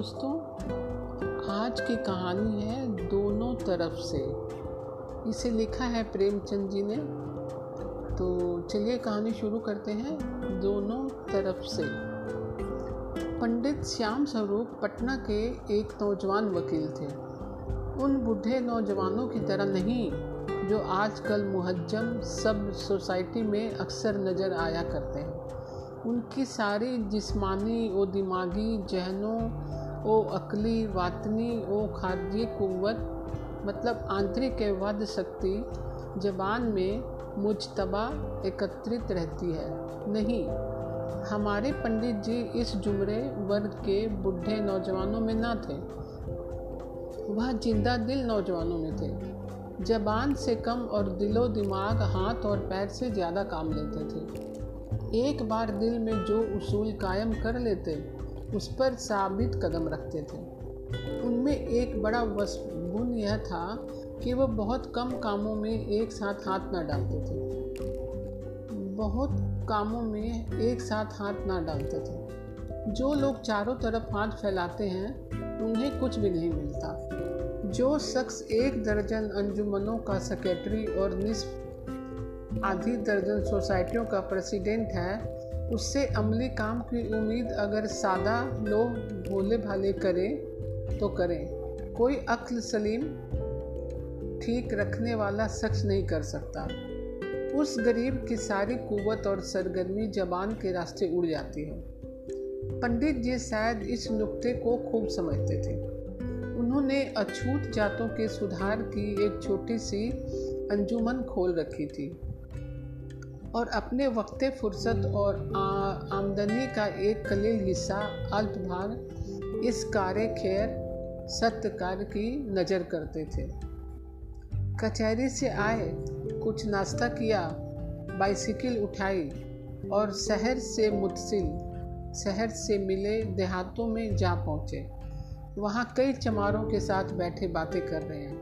दोस्तों, आज की कहानी है दोनों तरफ़ से। इसे लिखा है प्रेमचंद जी ने। तो चलिए कहानी शुरू करते हैं दोनों तरफ़ से। पंडित श्याम स्वरूप पटना के एक नौजवान वकील थे। उन बूढ़े नौजवानों की तरह नहीं, जो आजकल मुहज्जम सब सोसाइटी में अक्सर नज़र आया करते हैं। उनकी सारी जिस्मानी व दिमागी जहनों ओ अकली वातनी, ओ खाद्य कुवत मतलब आंतरिक वध शक्ति, जबान में मुजतबा एकत्रित रहती है। नहीं, हमारे पंडित जी इस जुमरे वर्ग के बूढ़े नौजवानों में ना थे। वह ज़िंदा दिल नौजवानों में थे। जबान से कम और दिलो दिमाग, हाथ और पैर से ज़्यादा काम लेते थे। एक बार दिल में जो उसूल कायम कर लेते उस पर साबित कदम रखते थे। उनमें एक बड़ा गुण यह था कि वह बहुत कम कामों में एक साथ हाथ ना डालते थे। बहुत कामों में एक साथ हाथ ना डालते थे। जो लोग चारों तरफ़ हाथ फैलाते हैं, उन्हें कुछ भी नहीं मिलता। जो शख्स एक दर्जन अंजुमनों का सेक्रेटरी और निस्फ आधी दर्जन सोसाइटियों का प्रेसिडेंट है उससे अमली काम की उम्मीद अगर सादा लोग भोले भाले करें तो करें। कोई अक्ल सलीम ठीक रखने वाला सच नहीं कर सकता। उस गरीब की सारी कुवत और सरगर्मी जबान के रास्ते उड़ जाती है। पंडित जी शायद इस नुक्ते को खूब समझते थे। उन्होंने अछूत जातों के सुधार की एक छोटी सी अंजुमन खोल रखी थी। और अपने वक्त फुर्सत और आमदनी का एक कलील हिस्सा, अल्प भाग इस कार्य खैर, सत्य कार्य की नज़र करते थे। कचहरी से आए, कुछ नाश्ता किया, बाइसिकल उठाई और शहर से मुतसिल, शहर से मिले देहातों में जा पहुँचे। वहाँ कई चमारों के साथ बैठे बातें कर रहे हैं।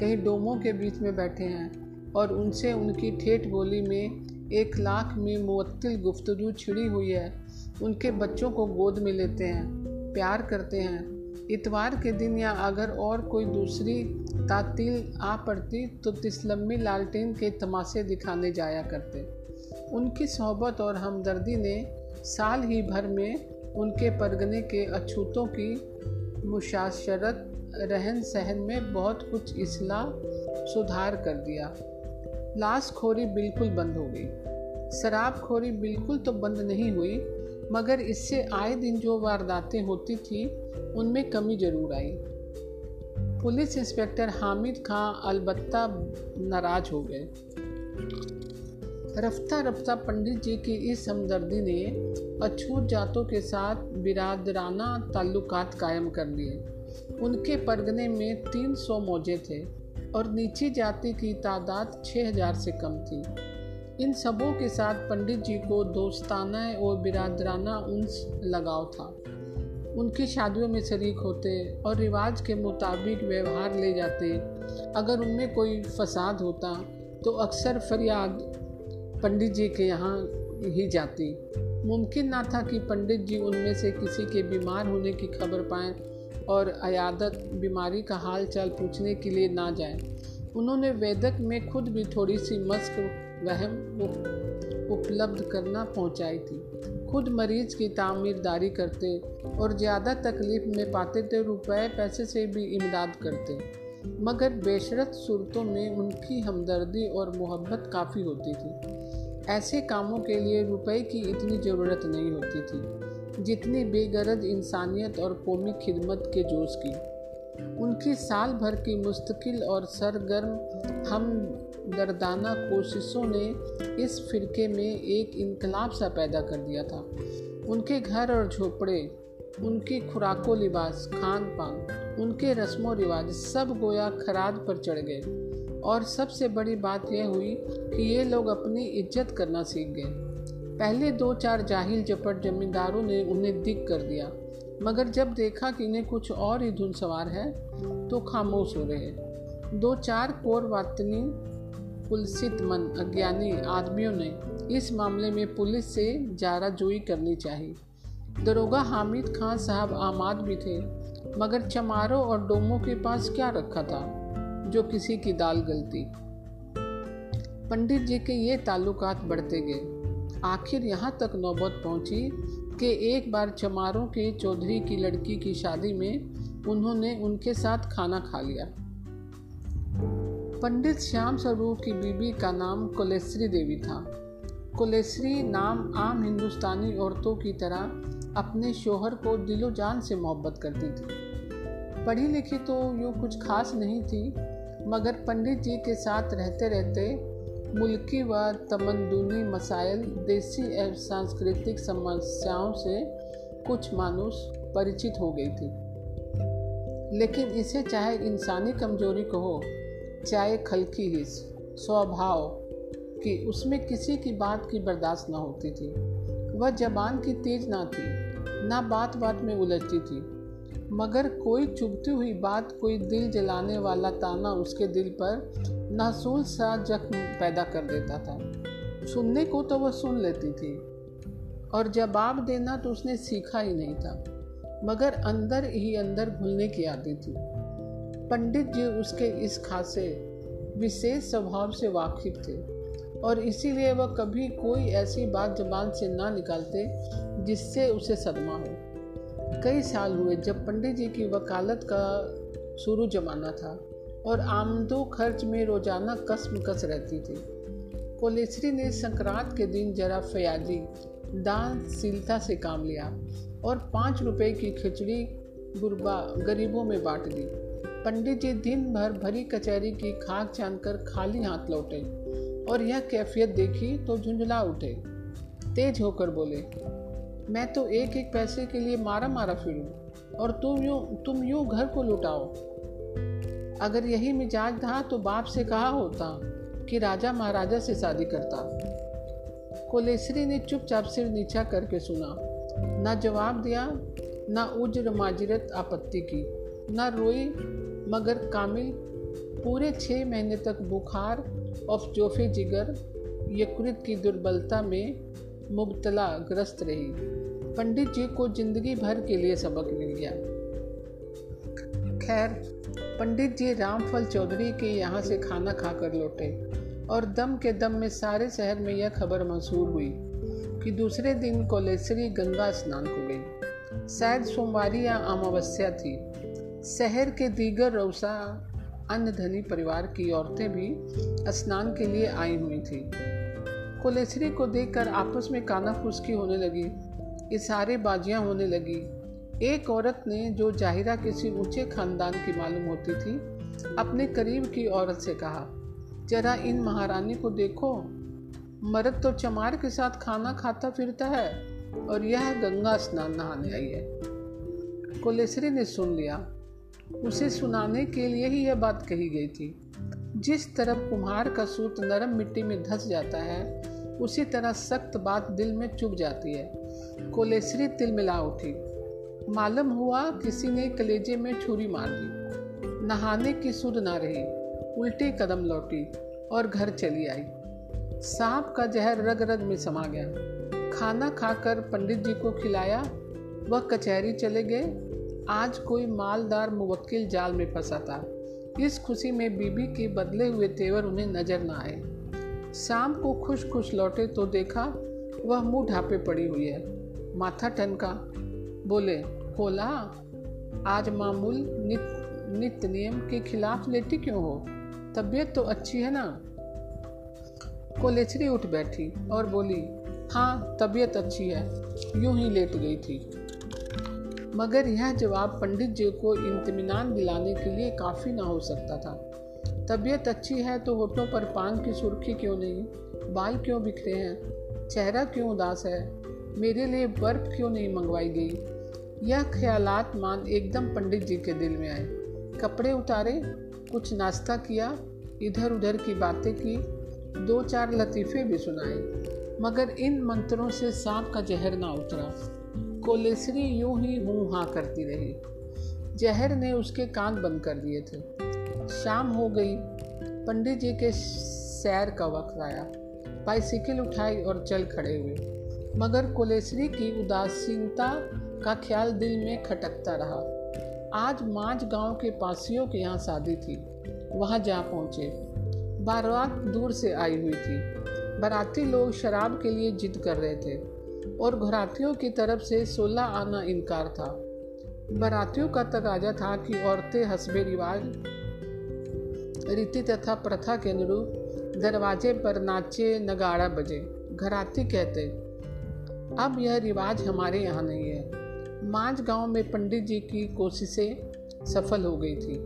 कहीं डोमों के बीच में बैठे हैं और उनसे उनकी ठेठ बोली में एक लाख में मुअत्तिल गुफ्तु छिड़ी हुई है। उनके बच्चों को गोद में लेते हैं, प्यार करते हैं। इतवार के दिन या अगर और कोई दूसरी तातील आ पड़ती तो तिसलम्मी लालटेन के तमाशे दिखाने जाया करते। उनकी सोहबत और हमदर्दी ने साल ही भर में उनके परगने के अछूतों की मुशाशरत रहन सहन में बहुत कुछ इसला सुधार कर दिया। लाश खोरी बिल्कुल बंद हो गई। शराब खोरी बिल्कुल तो बंद नहीं हुई, मगर इससे आए दिन जो वारदातें होती थी, उनमें कमी ज़रूर आई। पुलिस इंस्पेक्टर हामिद खां अलबत्ता नाराज़ हो गए। रफ्ता रफ्ता पंडित जी की इस हमदर्दी ने अछूत जातों के साथ बिरादराना ताल्लुकात कायम कर लिए। उनके परगने में तीन सौ मौजे थे। और नीची जाति की तादाद 6000 से कम थी। इन सबों के साथ पंडित जी को दोस्ताना और बिरादराना उनस लगाव था। उनकी शादियों में शरीक होते और रिवाज के मुताबिक व्यवहार ले जाते। अगर उनमें कोई फसाद होता तो अक्सर फरियाद पंडित जी के यहाँ ही जाती। मुमकिन ना था कि पंडित जी उनमें से किसी के बीमार होने की खबर पाएँ। और अयादत बीमारी का हाल चाल पूछने के लिए ना जाए। उन्होंने वेदक में खुद भी थोड़ी सी मस्क, वहम उपलब्ध करना पहुंचाई थी। खुद मरीज़ की तामीरदारी करते और ज़्यादा तकलीफ़ में पाते थे, रुपए पैसे से भी इमदाद करते। मगर बेशरत सूरतों में उनकी हमदर्दी और मोहब्बत काफ़ी होती थी। ऐसे कामों के लिए रुपए की इतनी ज़रूरत नहीं होती थी। जितनी बेगरज इंसानियत और कौमी खिदमत के जोश की। उनकी साल भर की मुस्तकिल और सरगर्म हम दर्दाना कोशिशों ने इस फिरके में एक इनकलाब सा पैदा कर दिया था। उनके घर और झोपड़े, उनकी खुराको लिबास खान पान उनके रस्मो रिवाज सब गोया खराज पर चढ़ गए। और सबसे बड़ी बात यह हुई कि ये लोग अपनी इज़्ज़त करना सीख गए। पहले दो चार जाहिल जपट जमींदारों ने उन्हें दिख कर दिया, मगर जब देखा कि इन्हें कुछ और ही धुन सवार है तो खामोश हो रहे दो चार कोर वातनी, पुलसित मन अज्ञानी आदमियों ने इस मामले में पुलिस से जाराजोई करनी चाहिए। दरोगा हामिद खान साहब आमाद भी थे, मगर चमारों और डोमों के पास क्या रखा था, जो किसी की दाल गलती? पंडित जी के ये ताल्लुकात बढ़ते गए। आखिर यहाँ तक नौबत पहुँची कि एक बार चमारों के चौधरी की लड़की की शादी में उन्होंने उनके साथ खाना खा लिया। पंडित श्याम स्वरूप की बीबी का नाम कोलेश्वरी देवी था। कोलेश्वरी नाम आम हिंदुस्तानी औरतों की तरह अपने शोहर को दिलो जान से मोहब्बत करती थी। पढ़ी लिखी तो यूँ कुछ खास नहीं थी, मगर पंडित जी के साथ रहते रहते मुल्की व तमंदूनी मसाइल देसी एवं सांस्कृतिक समस्याओं से कुछ मानुष परिचित हो गई थी। लेकिन इसे चाहे इंसानी कमज़ोरी कहो, चाहे खलकी हिस, स्वभाव कि उसमें किसी की बात की बर्दाश्त न होती थी। वह जबान की तेज ना थी, ना बात बात में उलझती थी। मगर कोई चुभती हुई बात कोई दिल जलाने वाला ताना उसके दिल पर नासूल सा जख्म पैदा कर देता था। सुनने को तो वह सुन लेती थी। और जवाब देना तो उसने सीखा ही नहीं था, मगर अंदर ही अंदर भूलने की आदत थी। पंडित जी उसके इस खासे, विशेष स्वभाव से वाकिफ थे, और इसीलिए वह कभी कोई ऐसी बात जबान से ना निकालते जिससे उसे सदमा हो। कई साल हुए जब पंडित जी की वकालत का शुरू जमाना था और आमदो खर्च में रोज़ाना कसम कस रहती थी। कोलेसरी ने संक्रांत के दिन जरा फयाजी दानशीलता से काम लिया और पाँच रुपए की खिचड़ी गुरबा गरीबों में बांट दी। पंडित जी दिन भर भरी कचहरी की खाक कर खाली हाथ लौटे और यह कैफियत देखी तो झुंझला उठे। तेज होकर बोले मैं तो एक एक पैसे के लिए मारा मारा फिरूं, और तुम यूँ तुम यूँ घर को लुटाओ। अगर यही मिजाज था तो बाप से कहा होता कि राजा महाराजा से शादी करता। कोलेसरी ने चुपचाप सिर नीचा करके सुना। ना जवाब दिया, ना उज्र माजरत आपत्ति की, ना रोई, मगर कामिल, पूरे छः महीने तक बुखार, और जोफे जिगर, यकृत की दुर्बलता में मुबतला ग्रस्त रही। पंडित जी को ज़िंदगी भर के लिए सबक मिल गया। खैर, पंडित जी रामफल चौधरी के यहाँ से खाना खाकर लौटे और दम के दम में सारे शहर में यह खबर मशहूर हुई कि दूसरे दिन कोलेसरी गंगा स्नान को गई। शायद सोमवारी या अमावस्या थी। शहर के दीगर रौसा अन्य धनी परिवार की औरतें भी स्नान के लिए आई हुई थी। कोलेसरी को देखकर आपस में काना फुसकी होने लगी। इशारे बाजियाँ होने लगी। एक औरत ने जो जाहिरा किसी ऊँचे खानदान की मालूम होती थी, अपने करीब की औरत से कहा, जरा इन महारानी को देखो। मर्द तो चमार के साथ खाना खाता फिरता है और यह गंगा स्नान नहाने आई है। कोलेसरी ने सुन लिया। उसे सुनाने के लिए ही यह बात कही गई थी। जिस तरफ़ कुम्हार का सूत नरम मिट्टी में धस जाता है उसी तरह सख्त बात दिल में चुभ जाती है। कोलेसरी तिल मिला उठी मालूम हुआ किसी ने कलेजे में छुरी मार दी। नहाने की सुध ना रही। उल्टे कदम लौटी और घर चली आई। सांप का जहर रग रग में समा गया। खाना खाकर पंडित जी को खिलाया। वह कचहरी चले गए। आज कोई मालदार मुवक्किल जाल में फंसा था। इस खुशी में बीबी के बदले हुए तेवर उन्हें नज़र न आए। शाम को खुश खुश लौटे तो देखा वह मुँह ढापे पड़ी हुई है। माथा टनका। बोले, होला, आज मामूल नित, नित्य नियम के खिलाफ लेटी क्यों हो? तबीयत तो अच्छी है ना? कोलेचरी उठ बैठी और बोली हाँ तबीयत अच्छी है। यूँ ही लेट गई थी। मगर यह जवाब पंडित जी को इतमान दिलाने के लिए काफ़ी ना हो सकता था। तबीयत अच्छी है तो होठों पर पान की सुर्खी क्यों नहीं? बाल क्यों बिखरे हैं? चेहरा क्यों उदास है? मेरे लिए बर्फ़ क्यों नहीं मंगवाई गई? यह ख्यालात मान एकदम पंडित जी के दिल में आए। कपड़े उतारे, कुछ नाश्ता किया इधर उधर की बातें की दो चार लतीफ़े भी सुनाए। मगर इन मंत्रों से सांप का जहर ना उतरा। कोलेसरी यूँ ही हूँ हाँ करती रही। जहर ने उसके कान बंद कर दिए थे। शाम हो गई। पंडित जी के सैर का वक्त आया। बाइसिकल उठाई और चल खड़े हुए। मगर कोलेसरी की उदासीनता का ख्याल दिल में खटकता रहा। आज मांझ गाँव के पासियों के यहाँ शादी थी। वहाँ जा पहुँचे। बारात दूर से आई हुई थी। बाराती लोग शराब के लिए जिद कर रहे थे और घरातियों की तरफ़ से सोलह आना इनकार था। बारातियों का तकाजा था कि औरतें हसबे रिवाज रीति तथा प्रथा के अनुरूप दरवाजे पर नाचे नगाड़ा बजे। घराती कहते, अब यह रिवाज हमारे यहाँ नहीं है। मांझ गाँव में पंडित जी की कोशिशें सफल हो गई थी।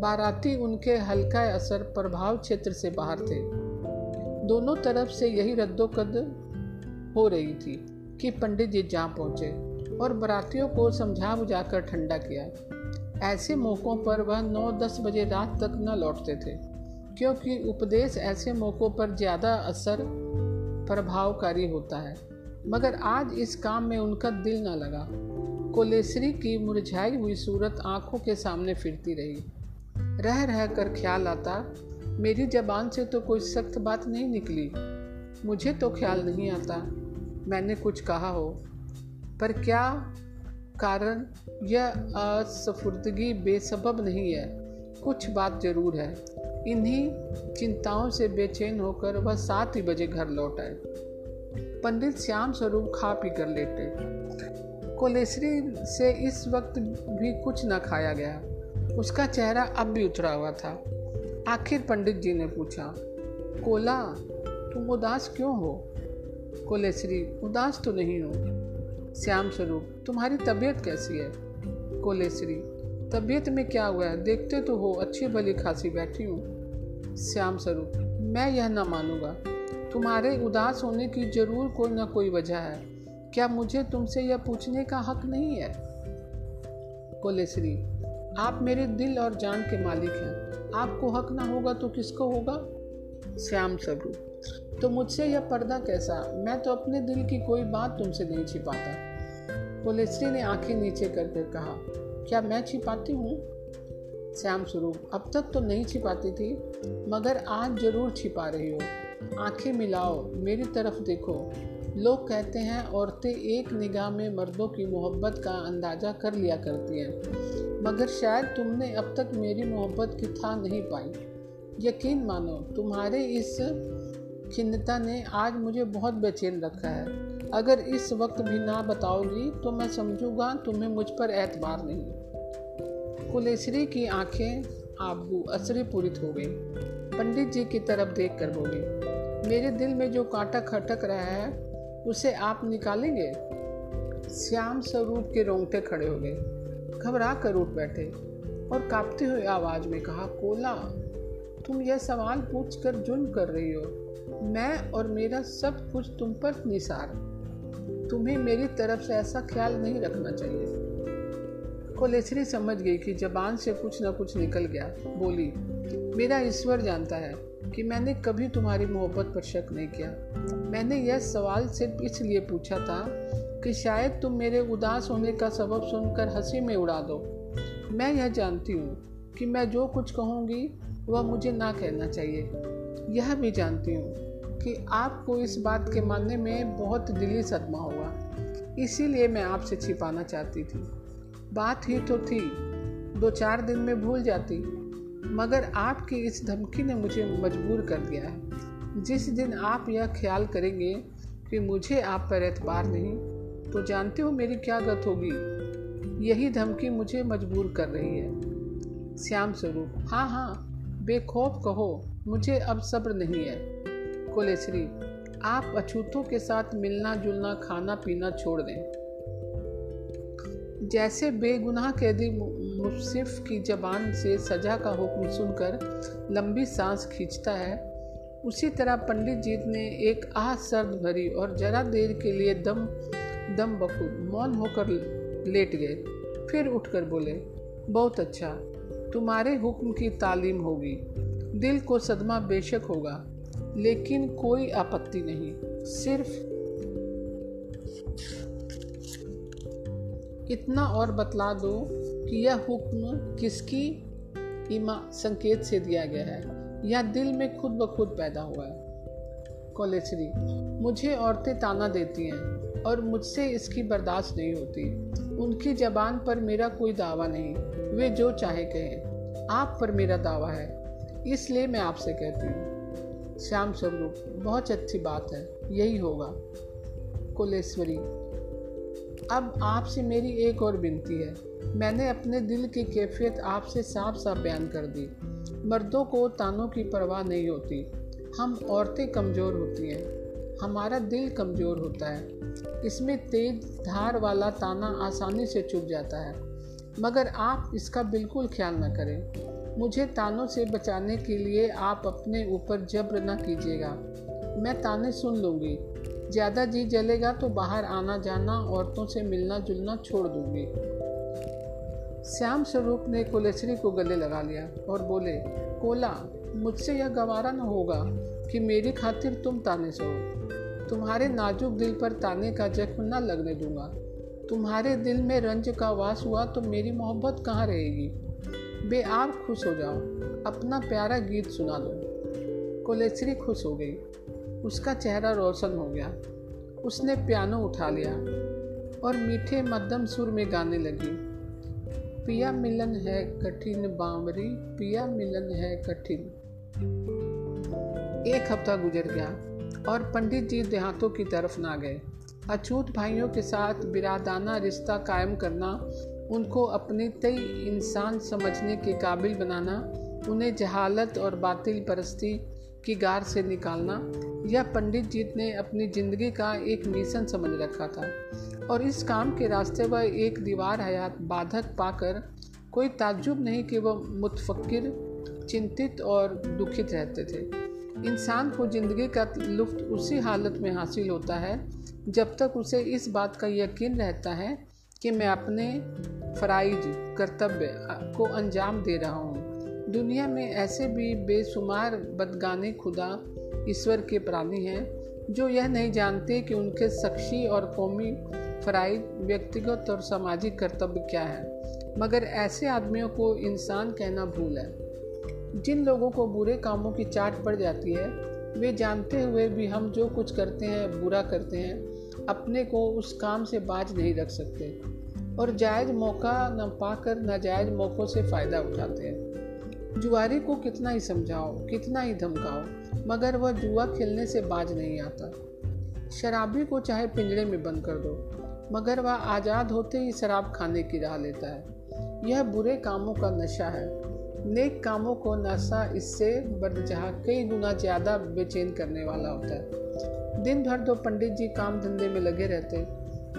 बाराती उनके हल्का असर प्रभाव क्षेत्र से बाहर थे। दोनों तरफ़ से यही रद्दोकद हो रही थी कि पंडित जी जा पहुँचे और बरातियों को समझा बुझाकर ठंडा किया। ऐसे मौक़ों पर वह नौ दस बजे रात तक न लौटते थे, क्योंकि उपदेश ऐसे मौक़ों पर ज़्यादा असर प्रभावकारी होता है। मगर आज इस काम में उनका दिल न लगा। कोलेसरी की मुरझाई हुई सूरत आँखों के सामने फिरती रही। रह रह कर ख्याल आता, मेरी जबान से तो कोई सख्त बात नहीं निकली। मुझे तो ख्याल नहीं आता। मैंने कुछ कहा हो। पर क्या कारण यह असफुर्दगी बेसबब नहीं है। कुछ बात ज़रूर है। इन्हीं चिंताओं से बेचैन होकर वह सात ही बजे घर लौट आए। पंडित श्याम स्वरूप खा पी कर लेटे। कोलेसरी से इस वक्त भी कुछ न खाया गया। उसका चेहरा अब भी उतरा हुआ था। आखिर पंडित जी ने पूछा, कोला, तुम उदास क्यों हो? कोलेसरी, उदास तो नहीं हो। श्याम स्वरूप, तुम्हारी तबीयत कैसी है? कोलेसरी तबीयत में क्या हुआ है? देखते तो हो, अच्छी भली खासी बैठी हूँ। श्याम स्वरूप, मैं यह ना मानूँगा। तुम्हारे उदास होने की ज़रूर कोई ना कोई वजह है। क्या मुझे तुमसे यह पूछने का हक नहीं है? कोलेसरी आप मेरे दिल और जान के मालिक हैं। आपको हक ना होगा तो किसको होगा? श्याम स्वरूप तो मुझसे यह पर्दा कैसा? मैं तो अपने दिल की कोई बात तुमसे नहीं छिपाता पुलिसरी ने आँखें नीचे करके कहा, क्या मैं छिपाती हूँ? श्याम स्वरूप, अब तक तो नहीं छिपाती थी, मगर आज ज़रूर छिपा रही हो। आँखें मिलाओ, मेरी तरफ़ देखो। लोग कहते हैं, औरतें एक निगाह में मर्दों की मोहब्बत का अंदाज़ा कर लिया करती हैं। मगर शायद तुमने अब तक मेरी मोहब्बत की था नहीं पाई। यकीन मानो, तुम्हारे इस खिन्नता ने आज मुझे बहुत बेचैन रखा है। अगर इस वक्त भी ना बताओगी तो मैं समझूँगा तुम्हें मुझ पर एतबार नहीं। कुलेश्वरी की आँखें आबू असरी पूरित हो गई। पंडित जी की तरफ़ देख कर बोली, मेरे दिल में जो कांटा खटक रहा है, उसे आप निकालेंगे? श्याम स्वरूप के रोंगटे खड़े हो गए। घबरा कर उठ बैठे और कांपते हुए आवाज़ में कहा, कोला, तुम यह सवाल पूछ कर जुल्म कर रही हो। मैं और मेरा सब कुछ तुम पर निसार। तुम्हें मेरी तरफ़ से ऐसा ख्याल नहीं रखना चाहिए। कोलेसरी समझ गई कि जबान से कुछ ना कुछ निकल गया। बोली, मेरा ईश्वर जानता है कि मैंने कभी तुम्हारी मोहब्बत पर शक नहीं किया। मैंने यह सवाल सिर्फ़ इसलिए पूछा था कि शायद तुम मेरे उदास होने का सबब सुनकर हँसी में उड़ा दो। मैं यह जानती हूँ कि मैं जो कुछ कहूँगी, वह मुझे ना कहना चाहिए। यह भी जानती हूँ कि आपको इस बात के मानने में बहुत दिली सदमा होगा इसीलिए मैं आपसे छिपाना चाहती थी। बात ही तो थी। दो चार दिन में भूल जाती। मगर आपकी इस धमकी ने मुझे मजबूर कर दिया है। जिस दिन आप यह ख्याल करेंगे कि मुझे आप पर एतबार नहीं तो जानते हो मेरी क्या गत होगी? यही धमकी मुझे मजबूर कर रही है। श्याम स्वरूप हाँ हाँ बेखौफ कहो, मुझे अब सब्र नहीं है। कोलेश्वरी आप अछूतों के साथ मिलना जुलना खाना पीना छोड़ दें। जैसे बेगुनाह कैदी मुसिफ की जबान से सजा का हुक्म सुनकर लंबी सांस खींचता है, उसी तरह पंडित जी ने एक आह सर्द भरी और जरा देर के लिए दम दम बखूद मौन होकर लेट गए। फिर उठकर बोले, बहुत अच्छा तुम्हारे हुक्म की तालीम होगी। दिल को सदमा बेशक होगा। लेकिन कोई आपत्ति नहीं, सिर्फ़ इतना और बतला दो कि यह हुक्म किसकी इमा संकेत से दिया गया है। या दिल में खुद ब खुद पैदा हुआ है। कोलेचरी, मुझे औरतें ताना देती हैं और मुझसे इसकी बर्दाश्त नहीं होती। उनकी जबान पर मेरा कोई दावा नहीं, वे जो चाहे कहें। आप पर मेरा दावा है, इसलिए मैं आपसे कहती हूँ। श्याम स्वरूप, बहुत अच्छी बात है, यही होगा। कोलेश्वरी, अब आपसे मेरी एक और विनती है। मैंने अपने दिल की कैफियत आपसे साफ़ साफ़ बयान कर दी। मर्दों को तानों की परवाह नहीं होती। हम औरतें कमज़ोर होती हैं। हमारा दिल कमज़ोर होता है। इसमें तेज धार वाला ताना आसानी से चुभ जाता है। मगर आप इसका बिल्कुल ख्याल न करें। मुझे तानों से बचाने के लिए आप अपने ऊपर जब्र न कीजिएगा। मैं ताने सुन लूँगी। ज़्यादा जी जलेगा तो बाहर आना जाना, औरतों से मिलना जुलना छोड़ दूँगी। श्याम स्वरूप ने कोलेश्वरी को गले लगा लिया और बोले, कोला, मुझसे यह गवारा न होगा कि मेरी खातिर तुम ताने सो तुम्हारे नाजुक दिल पर ताने का जख्म न लगने दूँगा। तुम्हारे दिल में रंज का वास हुआ तो मेरी मोहब्बत कहाँ रहेगी? बे आप खुश हो जाओ अपना प्यारा गीत सुना दो। कोलेश्वरी खुश हो गई। उसका चेहरा रोशन हो गया। उसने पियानो उठा लिया और मीठे मध्यम सुर में गाने लगी। पिया मिलन है कठिन बावरी, पिया मिलन है कठिन। एक हफ़्ता गुजर गया और पंडित जी देहातों की तरफ़ ना गए। अछूत भाइयों के साथ बिरादाना रिश्ता कायम करना उनको अपने तय इंसान समझने के काबिल बनाना, उन्हें जहालत और बातिल परस्ती की गार से निकालना, यह पंडित जी ने अपनी ज़िंदगी का एक मिशन समझ रखा था। और इस काम के रास्ते वह एक दीवार हयात बाधक पाकर कोई ताज्जुब नहीं कि वह मुतफक्र चिंतित और दुखित रहते थे। इंसान को ज़िंदगी का लुफ्त उसी हालत में हासिल होता है जब तक उसे इस बात का यकीन रहता है कि मैं अपने फ़राइज कर्तव्य को अंजाम दे रहा हूँ। दुनिया में ऐसे भी बेशुमार बदगाने खुदा ईश्वर के प्राणी हैं, जो यह नहीं जानते कि उनके शख्सी और कौमी फ़राइज व्यक्तिगत और सामाजिक कर्तव्य क्या है। मगर ऐसे आदमियों को इंसान कहना भूल है। जिन लोगों को बुरे कामों की चाट पड़ जाती है, वे जानते हुए भी हम जो कुछ करते हैं, बुरा करते हैं, अपने को उस काम से बाज नहीं रख सकते। और जायज़ मौका न पाकर नाजायज़ मौक़ों से फ़ायदा उठाते हैं। जुआरी को कितना ही समझाओ, कितना ही धमकाओ, मगर वह जुआ खेलने से बाज नहीं आता। शराबी को चाहे पिंजरे में बंद कर दो, मगर वह आज़ाद होते ही शराब खाने की राह लेता है। यह बुरे कामों का नशा है। नेक कामों को नशा इससे बदजहा कई गुना ज़्यादा बेचैन करने वाला होता है। दिन भर तो पंडित जी काम धंधे में लगे रहते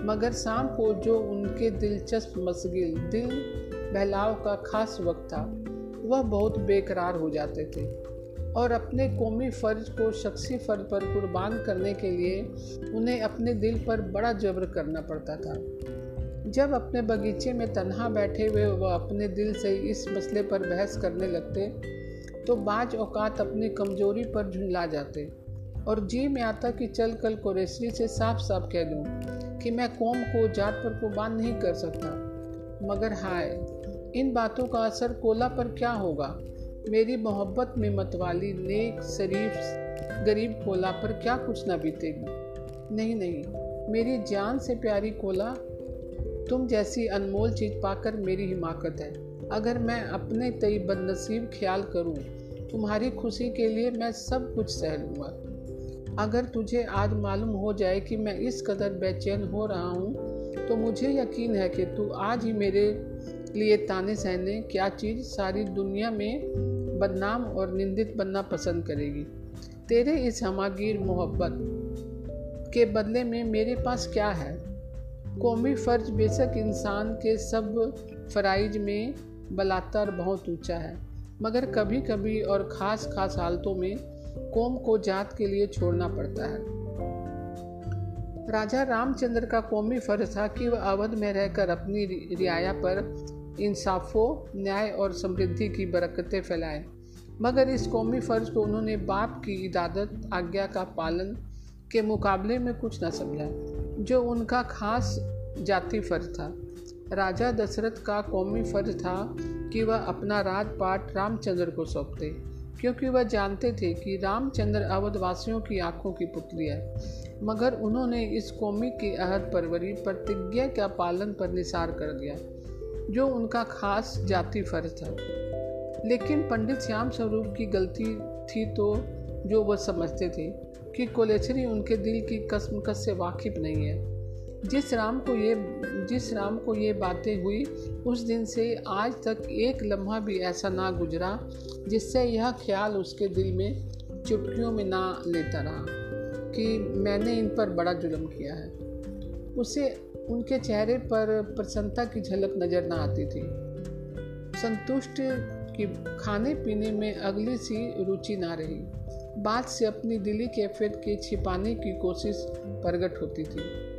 मगर शाम को जो उनके दिलचस्प मशगिल दिल बहलाव का खास वक्त था, वह बहुत बेकरार हो जाते थे। और अपने कौमी फ़र्ज़ को शख्सी फ़र्ज़ पर कुर्बान करने के लिए उन्हें अपने दिल पर बड़ा जबर करना पड़ता था। जब अपने बगीचे में तनहा बैठे हुए वह अपने दिल से इस मसले पर बहस करने लगते तो बाज औकात अपनी कमज़ोरी पर झुंझला जाते। और जी में आता कि चल कल कुरेशी से साफ़ साफ़ कह दूँ कि मैं कौम को, जात पर कुर्बान नहीं कर सकता। मगर हाय, इन बातों का असर कोला पर क्या होगा? मेरी मोहब्बत में मतवाली, नेक, शरीफ, गरीब कोला पर क्या कुछ ना बीतेगी? नहीं नहीं, मेरी जान से प्यारी कोला, तुम जैसी अनमोल चीज़ पाकर मेरी हिमाकत है। अगर मैं अपने तई बदनसीब ख्याल करूँ, तुम्हारी खुशी के लिए मैं सब कुछ सह लूँगा। अगर तुझे आज मालूम हो जाए कि मैं इस कदर बेचैन हो रहा हूँ तो मुझे यकीन है कि तू आज ही मेरे लिए ताने सहने क्या चीज़ सारी दुनिया में बदनाम और निंदित बनना पसंद करेगी। तेरे इस हमागीर मोहब्बत के बदले में मेरे पास क्या है? कौमी फ़र्ज़ बेशक इंसान के सब फ़राइज में बलात्कार बहुत ऊँचा है, मगर कभी कभी और ख़ास ख़ास हालतों में कौम को जात के लिए छोड़ना पड़ता है। राजा रामचंद्र का कौमी फ़र्ज़ था कि वह अवध में रहकर अपनी रियाया पर इंसाफों, न्याय और समृद्धि की बरकतें फैलाएँ। मगर इस कौमी फ़र्ज़ को उन्होंने बाप की इदादत, आज्ञा का पालन के मुकाबले में कुछ न समझा, जो उनका खास जाति फ़र्ज़ था। राजा दशरथ का कौमी फ़र्ज़ था कि वह अपना राजपाट रामचंद्र को सौंपते। क्योंकि वह जानते थे कि रामचंद्र अवधवासियों की आँखों की पुतली है। मगर उन्होंने इस कौमी की अहद परवरी प्रतिज्ञा का पालन पर निसार कर दिया, जो उनका खास जाति फ़र्ज़ था। लेकिन पंडित श्याम स्वरूप की गलती थी तो जो वह समझते थे कि कोलेचरी उनके दिल की कसमकस से वाकिफ नहीं है। जिस राम को ये, जिस राम को ये बातें हुई, उस दिन से आज तक एक लम्हा भी ऐसा ना गुजरा, जिससे यह ख्याल उसके दिल में चुटकियों में ना लेता रहा, कि मैंने इन पर बड़ा जुल्म किया है। उसे उनके चेहरे पर प्रसन्नता की झलक नज़र ना आती थी। संतुष्ट कि खाने पीने में अगली सी रुचि ना रही। बात से अपनी दिली कैफियत के छिपाने की कोशिश प्रकट होती थी।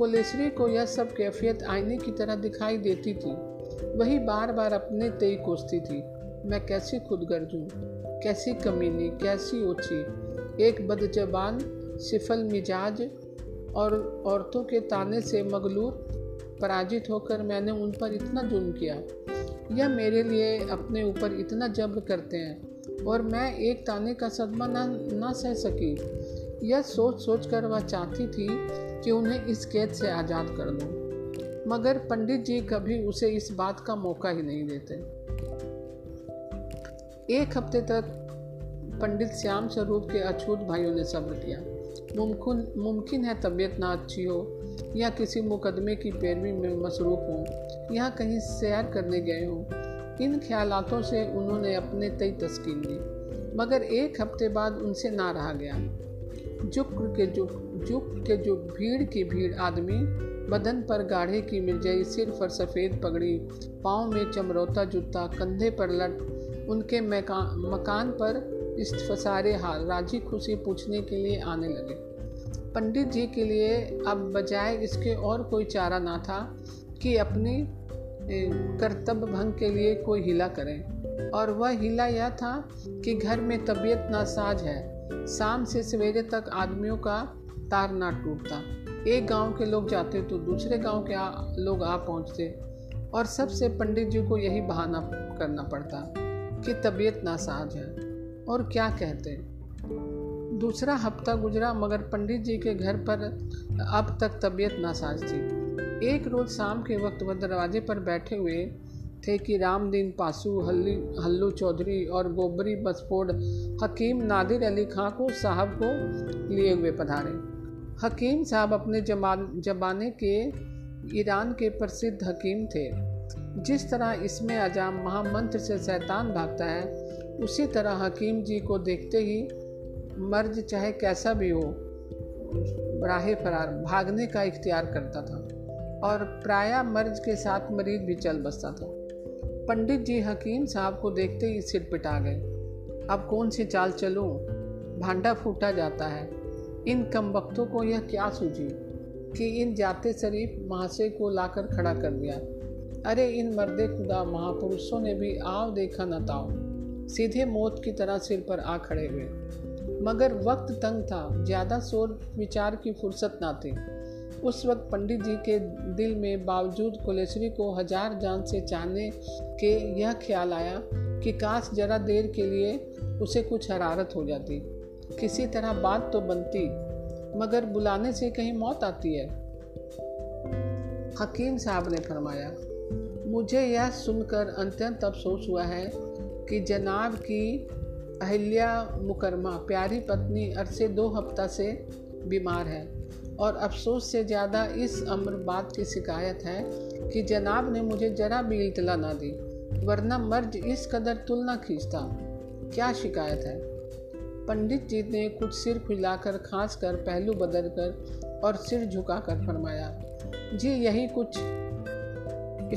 कोलेश्वरी को यह सब कैफियत आईने की तरह दिखाई देती थी। वही बार बार अपने तय कोसती थी। मैं कैसी खुदगर्ज कैसी कमीनी? कैसी ओछी? एक बदजबान, सिफल मिजाज और औरतों के ताने से मगलूर पराजित होकर मैंने उन पर इतना जुल्म किया। यह मेरे लिए अपने ऊपर इतना जब्र करते हैं और मैं एक ताने का सदमा ना ना सह सकी। यह सोच सोच कर वह चाहती थी कि उन्हें इस कैद से आज़ाद कर दूँ। मगर पंडित जी कभी उसे इस बात का मौका ही नहीं देते। एक हफ़्ते तक पंडित श्याम स्वरूप के अछूत भाइयों ने सब्र किया। मुमकिन मुमकिन है तबीयत ना अच्छी हो या किसी मुकदमे की पैरवी में मसरूफ़ हो, या कहीं सैर करने गए हों, इन ख्यालों से उन्होंने अपने तय तस्कीन दी। मगर एक हफ़्ते बाद उनसे ना रहा गया जुक के जुक जुक के जो भीड़ की भीड़, आदमी। बदन पर गाढ़े की मिर्जई सिर पर सफ़ेद पगड़ी, पाँव में चमरौता जूता, कंधे पर लट। उनके मकान पर इस फसारे हाल राज़ी खुशी पूछने के लिए आने लगे। पंडित जी के लिए अब बजाय इसके और कोई चारा ना था कि अपनी कर्तव्य भंग के लिए कोई हिला करें। और वह हिला यह था कि घर में तबीयत नासाज है। शाम से सवेरे तक आदमियों का तार ना टूटता। एक गाँव के लोग जाते तो दूसरे गाँव के आ, लोग आ पहुँचते और सबसे पंडित जी को यही बहाना करना पड़ता कि तबीयत नासाज है और क्या कहते। दूसरा हफ़्ता गुजरा मगर पंडित जी के घर पर अब तक तबीयत नासाज थी। एक रोज़ शाम के वक्त वह दरवाजे पर बैठे हुए थे कि रामदीन पासू, हल्ली, हल्लू चौधरी और गोबरी बसफोड़ हकीम नादिर अली खां को, साहब को लिए हुए पधारे। हकीम साहब अपने जमाने के ईरान के प्रसिद्ध हकीम थे। जिस तरह इसमें अजाम महामंत्र से शैतान भागता है, उसी तरह हकीम जी को देखते ही मर्ज चाहे कैसा भी हो राह फरार, भागने का इख्तियार करता था और प्राय मर्ज के साथ मरीज़ भी चल बसता था। पंडित जी हकीम साहब को देखते ही सिर पिटा गए। अब कौन सी चाल चलूँ? भांडा फूटा जाता है। इन कम वक्तों को यह क्या सूझी कि इन जाते शरीफ महाशय को लाकर खड़ा कर दिया? अरे इन मर्दे खुदा महापुरुषों ने भी आव देखा न ताओ सीधे मौत की तरह सिर पर आ खड़े हुए। मगर वक्त तंग था, ज़्यादा शोर विचार की फुर्सत ना थी। उस वक्त पंडित जी के दिल में बावजूद कुलेश्वरी को हज़ार जान से चाहने के यह ख्याल आया कि काश जरा देर के लिए उसे कुछ हरारत हो जाती। किसी तरह बात तो बनती, मगर बुलाने से कहीं मौत आती है। हकीम साहब ने फरमाया, मुझे यह सुनकर अत्यंत अफसोस हुआ है कि जनाब की अहिल्या मुकरमा, प्यारी पत्नी, अरसे दो हफ़्ता से बीमार है। और अफसोस से ज़्यादा इस अम्र बात की शिकायत है कि जनाब ने मुझे ज़रा भी इतला ना दी, वरना मर्ज इस कदर तुलना खींचता। क्या शिकायत है? पंडित जी ने कुछ सिर फुलाकर खांस कर पहलू बदल कर और सिर झुकाकर फरमाया, जी, यही कुछ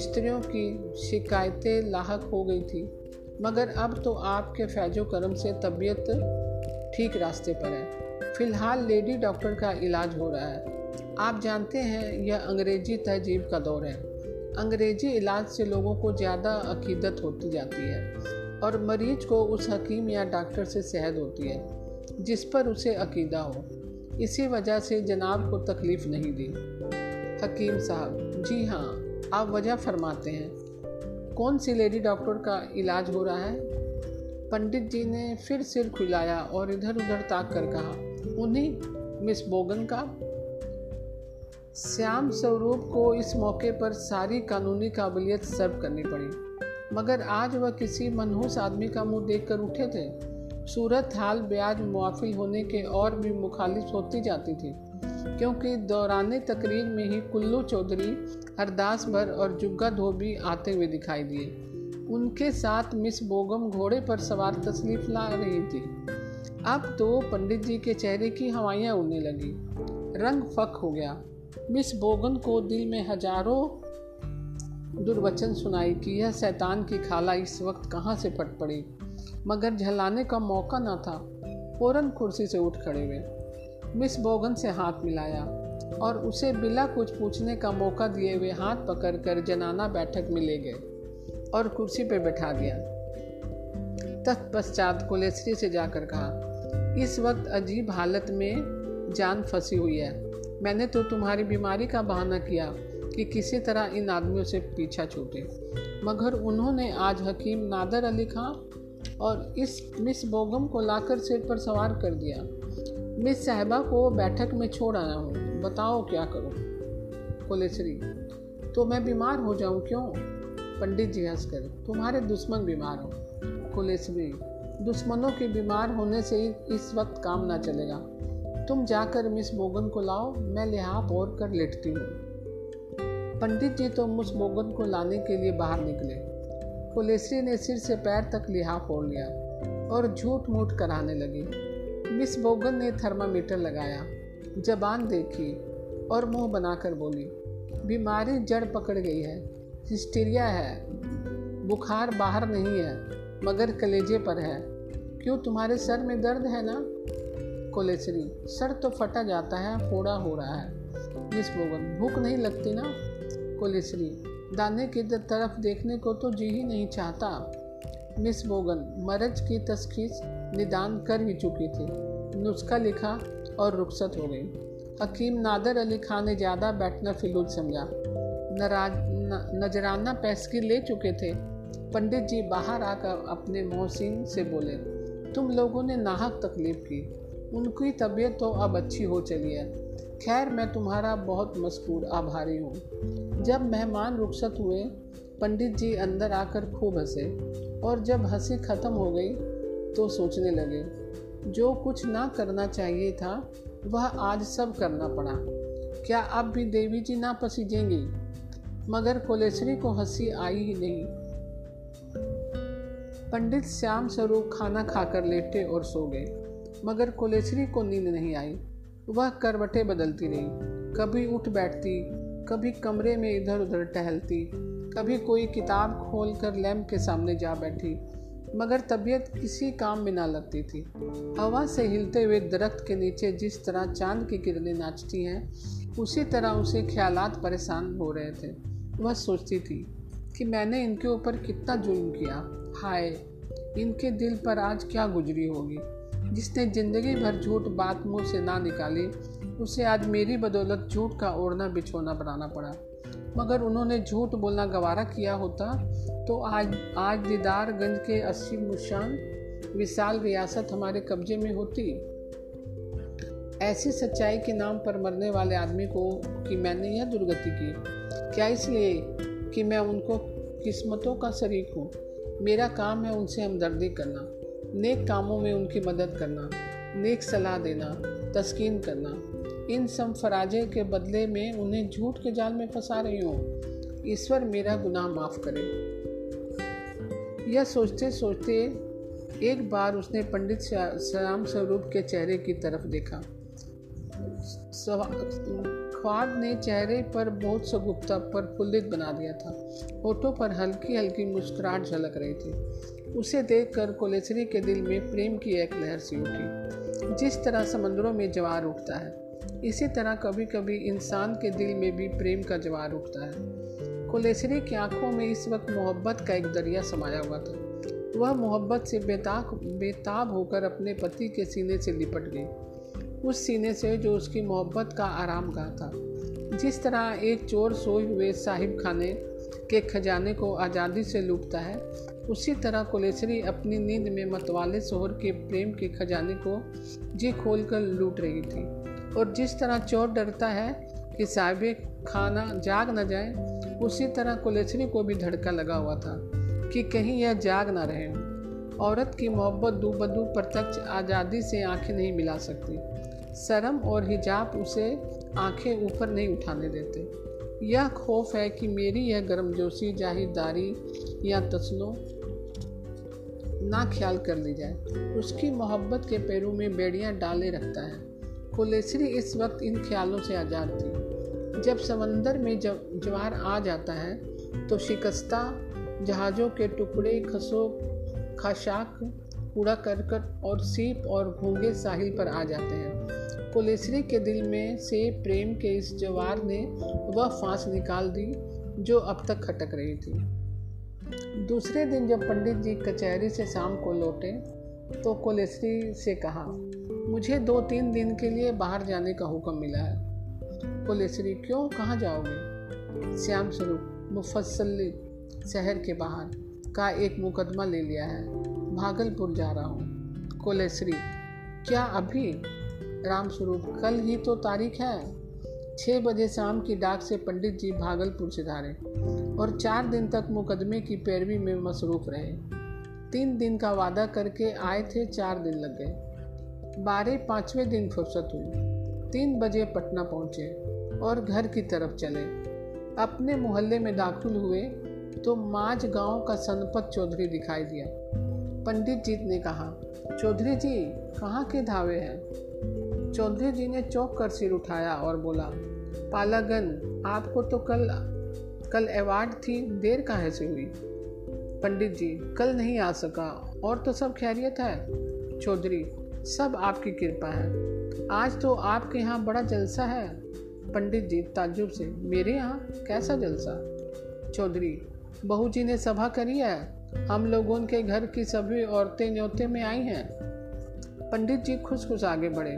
स्त्रियों की शिकायतें लाक हो गई थी, मगर अब तो आपके फैजो करम से तबीयत ठीक रास्ते पर है। फ़िलहाल लेडी डॉक्टर का इलाज हो रहा है। आप जानते हैं, यह अंग्रेज़ी तहजीब का दौर है। अंग्रेज़ी इलाज से लोगों को ज़्यादा अकीदत होती जाती है और मरीज़ को उस हकीम या डॉक्टर से सहद होती है, जिस पर उसे अकीदा हो। इसी वजह से जनाब को तकलीफ़ नहीं दी। हकीम साहब, जी हाँ आप वजह फरमाते हैं। कौन सी लेडी डॉक्टर का इलाज हो रहा है? पंडित जी ने फिर सिर खुलाया और इधर उधर ताक कर कहा उन्हीं मिस बोगन का? श्याम स्वरूप को इस मौके पर सारी कानूनी काबिलियत सर्व करनी पड़ी, मगर आज वह किसी मनहूस आदमी का मुँह देखकर उठे थे। सूरत हाल ब्याज मुआफिल होने के और भी मुखालिफ होती जाती थी, क्योंकि दौरान तकरीर में ही कुल्लू चौधरी, हरदास भर और जुग्गा धोबी आते हुए दिखाई दिए। उनके साथ मिस बोगम घोड़े पर सवार तसलीफ ला रही थी। अब तो पंडित जी के चेहरे की हवाइयाँ उड़ने लगी। रंग फक हो गया। मिस बोगन को दिल में हज़ारों दुर्वचन सुनाई कि यह शैतान की खाला इस वक्त कहाँ से फट पड़ी। मगर झलाने का मौका न था। फ़ौरन कुर्सी से उठ खड़े हुए। मिस बोगन से हाथ मिलाया और उसे बिला कुछ पूछने का मौका दिए हुए हाथ पकड़कर जनाना बैठक में ले गए और कुर्सी पर बैठा दिया। तत्पश्चात कुलेश्री से जाकर कहा इस वक्त अजीब हालत में जान फंसी हुई है। मैंने तो तुम्हारी बीमारी का बहाना किया कि किसी तरह इन आदमियों से पीछा छूटे। मगर उन्होंने आज हकीम नादर अली खां और इस मिस बोगम को लाकर सिर पर सवार कर दिया। मिस साहबा को बैठक में छोड़ आया हूँ। बताओ क्या करूँ? कोलेश्री तो मैं बीमार हो जाऊँ क्यों? पंडित जी हंसकर, तुम्हारे दुश्मन बीमार हो। कुलेश्वरी दुश्मनों के बीमार होने से इस वक्त काम ना चलेगा। तुम जाकर मिस बोगन को लाओ, मैं लिहाफ और कर लेटती हूँ। पंडित जी तो मिस बोगन को लाने के लिए बाहर निकले। कुलेश्वरी ने सिर से पैर तक लिहाफ ओढ़ लिया और झूठ मूठ कराने लगी। मिस बोगन ने थर्मामीटर लगाया, जबान देखी और मुँह बनाकर बोली, बीमारी जड़ पकड़ गई है, हिस्टीरिया है, बुखार बाहर नहीं है मगर कलेजे पर है। क्यों तुम्हारे सर में दर्द है ना? कोलेसरी, सर तो फटा जाता है, फोड़ा हो रहा है। मिस बोगन भूख नहीं लगती ना? कोलेसरी, दाने की तरफ़ देखने को तो जी ही नहीं चाहता। मिस बोगन मरज की तस्खीस निदान कर ही चुकी थी। नुस्खा लिखा और रुखसत हो गई। हकीम नादर अली खान ने ज़्यादा बैठना फिलूल समझा। नाराज़ नजराना पैसकी ले चुके थे। पंडित जी बाहर आकर अपने मोहसिन से बोले, तुम लोगों ने नाहक तकलीफ़ की। उनकी तबीयत तो अब अच्छी हो चली है। खैर, मैं तुम्हारा बहुत मशकूर आभारी हूँ। जब मेहमान रुखसत हुए, पंडित जी अंदर आकर खूब हंसे और जब हँसी ख़त्म हो गई तो सोचने लगे, जो कुछ ना करना चाहिए था, वह आज सब करना पड़ा। क्या अब भी देवी जी ना पसीजेंगी? मगर कोलेश्वरी को हँसी आई ही नहीं। पंडित श्याम स्वरूप खाना खाकर लेटे और सो गए, मगर कोलेश्वरी को नींद नहीं आई। वह करवटें बदलती रही। कभी उठ बैठती, कभी कमरे में इधर उधर टहलती, कभी कोई किताब खोलकर लैम्प के सामने जा बैठी, मगर तबीयत किसी काम में ना लगती थी। हवा से हिलते हुए दरख्त के नीचे जिस तरह चाँद की किरणें नाचती हैं, उसी तरह उसे ख्यालात परेशान हो रहे थे। वह सोचती थी कि मैंने इनके ऊपर कितना जुल्म किया। हाय, इनके दिल पर आज क्या गुजरी होगी? जिसने ज़िंदगी भर झूठ बात मुँह से ना निकाली, उसे आज मेरी बदौलत झूठ का ओढ़ना बिछोना बनाना पड़ा। मगर उन्होंने झूठ बोलना गवारा किया होता तो आज आज दीदारगंज के अस्सी मुशान विशाल रियासत हमारे कब्जे में होती। ऐसी सच्चाई के नाम पर मरने वाले आदमी को, कि मैंने यह दुर्गति की। क्या इसलिए कि मैं उनको किस्मतों का शरीक हूँ। मेरा काम है उनसे हमदर्दी करना, नेक कामों में उनकी मदद करना, नेक सलाह देना, तस्कीन करना। इन सब फराजे के बदले में उन्हें झूठ के जाल में फंसा रही हूँ। ईश्वर मेरा गुनाह माफ़ करे। यह सोचते सोचते एक बार उसने पंडित श्याम स्वरूप के चेहरे की तरफ़ देखा। ख्वाब ने चेहरे पर बहुत सगुप्ता पर फुल्लित बना दिया था। होठों पर हल्की हल्की मुस्कुराहट झलक रही थी। उसे देखकर कोलेसरी के दिल में प्रेम की एक लहर सी उठी। जिस तरह समंदरों में जवार उठता है, इसी तरह कभी कभी इंसान के दिल में भी प्रेम का जवार उठता है। कोलेसरी की आँखों में इस वक्त मोहब्बत का एक दरिया समाया हुआ था। वह मोहब्बत से बेताक बेताब होकर अपने पति के सीने से लिपट गई। उस सीने से जो उसकी मोहब्बत का आराम गाह था। जिस तरह एक चोर सोए हुए साहिब खाने के खजाने को आज़ादी से लूटता है, उसी तरह कुलेश्वरी अपनी नींद में मतवाले शोहर के प्रेम के खजाने को जी खोल कर लूट रही थी। और जिस तरह चोर डरता है कि साहिब खाना जाग न जाए, उसी तरह कुलेश्वरी को भी धड़का लगा हुआ था कि कहीं यह जाग ना रहे। औरत की मोहब्बत दू बदू प्रत्यक्ष आज़ादी से आँखें नहीं मिला सकती। शर्म और हिजाब उसे आँखें ऊपर नहीं उठाने देते। यह खौफ है कि मेरी यह गर्मजोशी, जाहिरदारी या तस्नो ना ख्याल कर ली जाए। उसकी मोहब्बत के पैरों में बेड़ियाँ डाले रखता है। कुलेसरी इस वक्त इन ख्यालों से आज़ाद थी। जब समंदर में जब ज्वार आ जाता है तो शिकस्ता जहाज़ों के टुकड़े, खसो, खाशाक कूड़ा करकट और सीप और घोंगे साहिल पर आ जाते हैं। कुलेसरी के दिल में से प्रेम के इस जवार ने वह फांस निकाल दी, जो अब तक खटक रही थी। दूसरे दिन जब पंडित जी कचहरी से शाम को लौटे तो कोलेसरी से कहा, मुझे दो तीन दिन के लिए बाहर जाने का हुक्म मिला है। कुलेसरी, क्यों? कहाँ जाओगे? श्याम स्वरूप मुफसली शहर के बाहर, का एक मुकदमा ले लिया है। भागलपुर जा रहा हूँ। कोलेसरी क्या अभी? राम स्वरूप कल ही तो तारीख है। छः बजे शाम की डाक से पंडित जी भागलपुर से धारे और चार दिन तक मुकदमे की पैरवी में मसरूफ रहे। तीन दिन का वादा करके आए थे, चार दिन लग गए। बारह पाँचवें दिन फुर्सत हुई। तीन बजे पटना पहुँचे और घर की तरफ़ चले। अपने मोहल्ले में दाखिल हुए तो माज गाँव का सनपत चौधरी दिखाई दिया। पंडित जी ने कहा, चौधरी जी, कहाँ के धावे हैं? चौधरी जी ने चौंक कर सिर उठाया और बोला, पालागन, आपको तो कल कल अवार्ड थी, देर कहाँ से हुई? पंडित जी, कल नहीं आ सका, और तो सब खैरियत है? चौधरी, सब आपकी कृपा है। आज तो आपके यहाँ बड़ा जलसा है। पंडित जी ताजुब से, मेरे यहाँ? कैसा जलसा? चौधरी, बहू जी ने सभा करी है हम लोगों के घर की सभी औरतें न्योते में आई हैं। पंडित जी खुश खुश आगे बढ़े।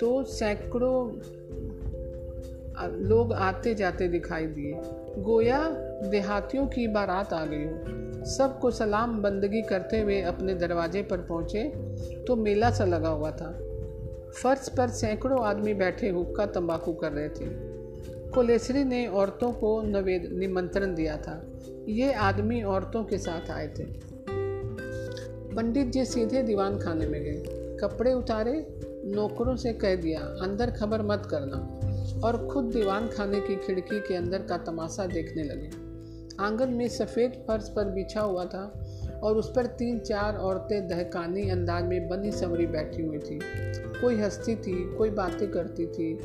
तो सैकड़ों लोग आते जाते दिखाई दिए। गोया देहातियों की बारात आ गई। हो सबको सलाम बंदगी करते हुए अपने दरवाजे पर पहुँचे तो मेला सा लगा हुआ था। फर्श पर सैकड़ों आदमी बैठे हुक्का तंबाकू कर रहे थे। कोलेसरी ने औरतों को निमंत्रण दिया था। ये आदमी औरतों के साथ आए थे। पंडित जी सीधे दीवान खाने में गए। कपड़े उतारे, नौकरों से कह दिया, अंदर खबर मत करना। और खुद दीवान खाने की खिड़की के अंदर का तमाशा देखने लगे। आँगन में सफ़ेद फर्श पर बिछा हुआ था। और उस पर तीन चार औरतें दहकानी अंदाज में बनी समरी बैठी हुई थी। कोई हंसती थी, कोई बातें करती थी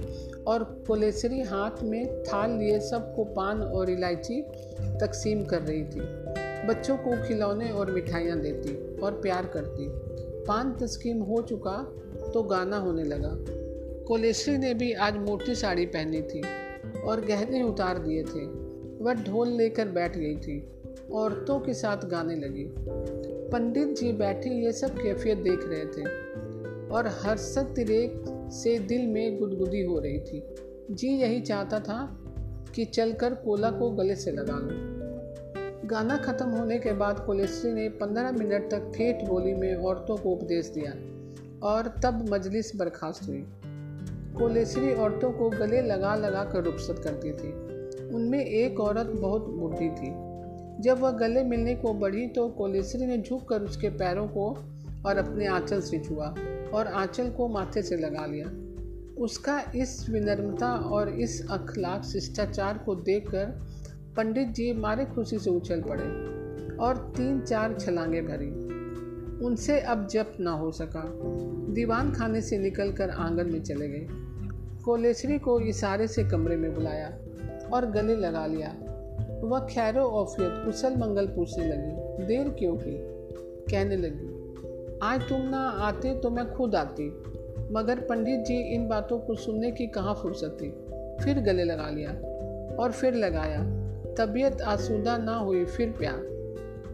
और कोलेसरी हाथ में थाल लिए सबको पान और इलायची तकसीम कर रही थी। बच्चों को खिलौने और मिठाइयाँ देती और प्यार करती। पान तस्कीम हो चुका तो गाना होने लगा। कोलेश्री ने भी आज मोटी साड़ी पहनी थी और गहने उतार दिए थे। वह ढोल लेकर बैठ गई थी। औरतों के साथ गाने लगी। पंडित जी बैठे ये सब कैफियत देख रहे थे और हर्षद तिरेक से दिल में गुदगुदी हो रही थी। जी यही चाहता था कि चलकर कोला को गले से लगा लूँ। गाना ख़त्म होने के बाद कोलेश्री ने पंद्रह मिनट तक ठेठ बोली में औरतों को उपदेश दिया और तब मजलिस बर्खास्त हुई। कोलेसरी औरतों को गले लगा लगा कर रुखसत करती थी। उनमें एक औरत बहुत बुढ़ी थी। जब वह गले मिलने को बढ़ी तो कोलेसरी ने झुक कर उसके पैरों को और अपने आंचल से छुआ और आंचल को माथे से लगा लिया। उसका इस विनम्रता और इस अखलाक शिष्टाचार को देखकर पंडित जी मारे खुशी से उछल पड़े और तीन चार छलांगे भरी। उनसे अब जप ना हो सका। दीवान खाने से निकलकर आँगन में चले गए। कोलेसरी को इशारे से कमरे में बुलाया और गले लगा लिया। वह खैरो ओफियत कुशल मंगल पूछने लगी। देर क्यों की? कहने लगी, आज तुम ना आते तो मैं खुद आती, मगर पंडित जी इन बातों को सुनने की कहाँ फुर्सत थी? फिर गले लगा लिया और फिर लगाया, तबीयत आसूदा ना हुई फिर प्यार।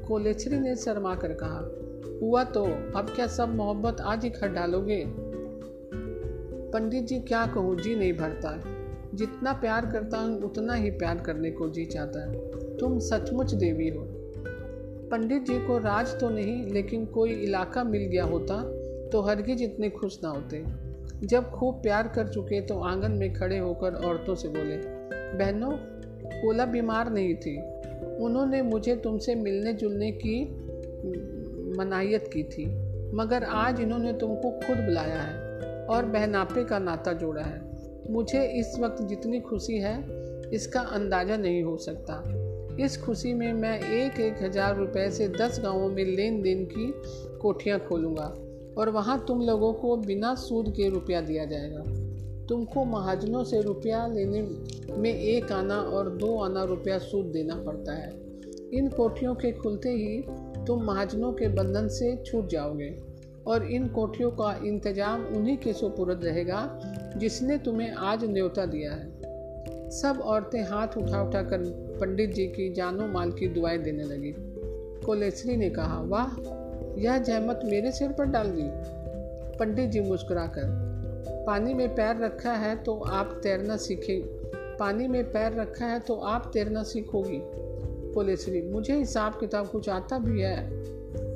कोलेचरी ने शर्मा कर कहा, हुआ तो अब क्या सब मोहब्बत आज ही खट डालोगे? पंडित जी, क्या कहूँ? जी नहीं भरता। जितना प्यार करता हूँ, उतना ही प्यार करने को जी चाहता है। तुम सचमुच देवी हो। पंडित जी को राज तो नहीं, लेकिन कोई इलाका मिल गया होता तो हरगिज इतने खुश ना होते। जब खूब प्यार कर चुके तो आँगन में खड़े होकर औरतों से बोले, बहनों कोला बीमार नहीं थी। उन्होंने मुझे तुमसे मिलने जुलने की मनायत की थी, मगर आज इन्होंने तुमको खुद बुलाया है और बहनापे का नाता जोड़ा है। मुझे इस वक्त जितनी खुशी है, इसका अंदाज़ा नहीं हो सकता। इस खुशी में मैं एक एक हज़ार रुपये से दस गाँवों में लेन देन की कोठियाँ खोलूँगा और वहाँ तुम लोगों को बिना सूद के रुपया दिया जाएगा। तुमको महाजनों से रुपया लेने में एक आना और दो आना रुपया सूद देना पड़ता है। इन कोठियों के खुलते ही तुम महाजनों के बंधन से छूट जाओगे। और इन कोठियों का इंतज़ाम उन्हीं के सुपुरद रहेगा, जिसने तुम्हें आज न्योता दिया है। सब औरतें हाथ उठा उठा कर पंडित जी की जानो माल की दुआएँ देने लगी। कोलेसरी ने कहा, वाह, यह जहमत मेरे सिर पर डाल दी। पंडित जी मुस्कुराकर, पानी में पैर रखा है तो आप तैरना सीखे। पानी में पैर रखा है तो आप तैरना सीखोगी। कोलेसरी मुझे हिसाब किताब कुछ आता भी है।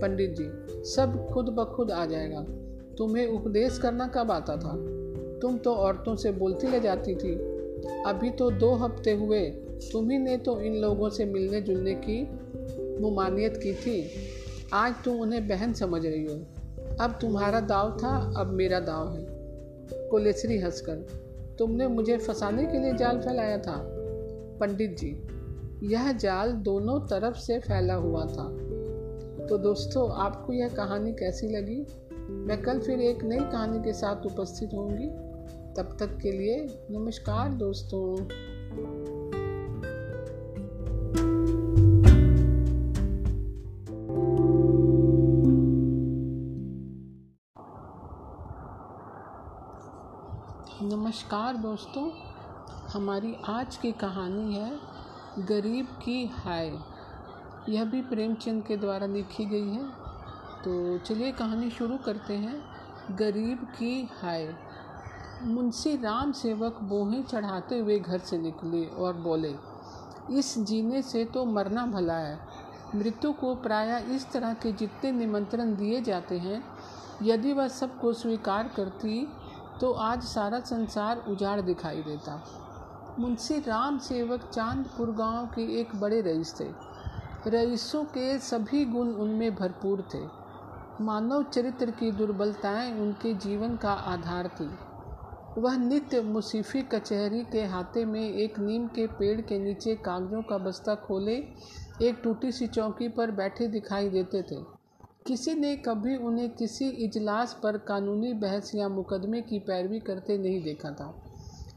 पंडित जी, सब खुद ब खुद आ जाएगा। तुम्हें उपदेश करना कब आता था? तुम तो औरतों से बोलती ले जाती थी। अभी तो दो हफ़्ते हुए, तुम्ही ने तो इन लोगों से मिलने जुलने की मुमानियत की थी। आज तुम उन्हें बहन समझ रही हो। अब तुम्हारा दाव था, अब मेरा दाव है। कोलेसरी हंसकर, तुमने मुझे फंसाने के लिए जाल फैलाया था। पंडित जी, यह जाल दोनों तरफ़ से फैला हुआ था। तो दोस्तों, आपको यह कहानी कैसी लगी? मैं कल फिर एक नई कहानी के साथ उपस्थित होंगी। तब तक के लिए नमस्कार दोस्तों। नमस्कार दोस्तों, हमारी आज की कहानी है, गरीब की हाय। यह भी प्रेमचंद के द्वारा लिखी गई है। तो चलिए कहानी शुरू करते हैं। गरीब की हाय। मुंशी राम सेवक बोहें चढ़ाते हुए घर से निकले और बोले, इस जीने से तो मरना भला है। मृत्यु को प्राय इस तरह के जितने निमंत्रण दिए जाते हैं, यदि वह सबको स्वीकार करती तो आज सारा संसार उजाड़ दिखाई देता। मुंशी राम सेवक चांदपुर गाँव के एक बड़े रईस थे। रईसों के सभी गुण उनमें भरपूर थे। मानव चरित्र की दुर्बलताएँ उनके जीवन का आधार थी। वह नित्य मुसीफ़ी कचहरी के हाथे में एक नीम के पेड़ के नीचे कागज़ों का बस्ता खोले, एक टूटी सी चौकी पर बैठे दिखाई देते थे। किसी ने कभी उन्हें किसी इजलास पर कानूनी बहस या मुकदमे की पैरवी करते नहीं देखा था।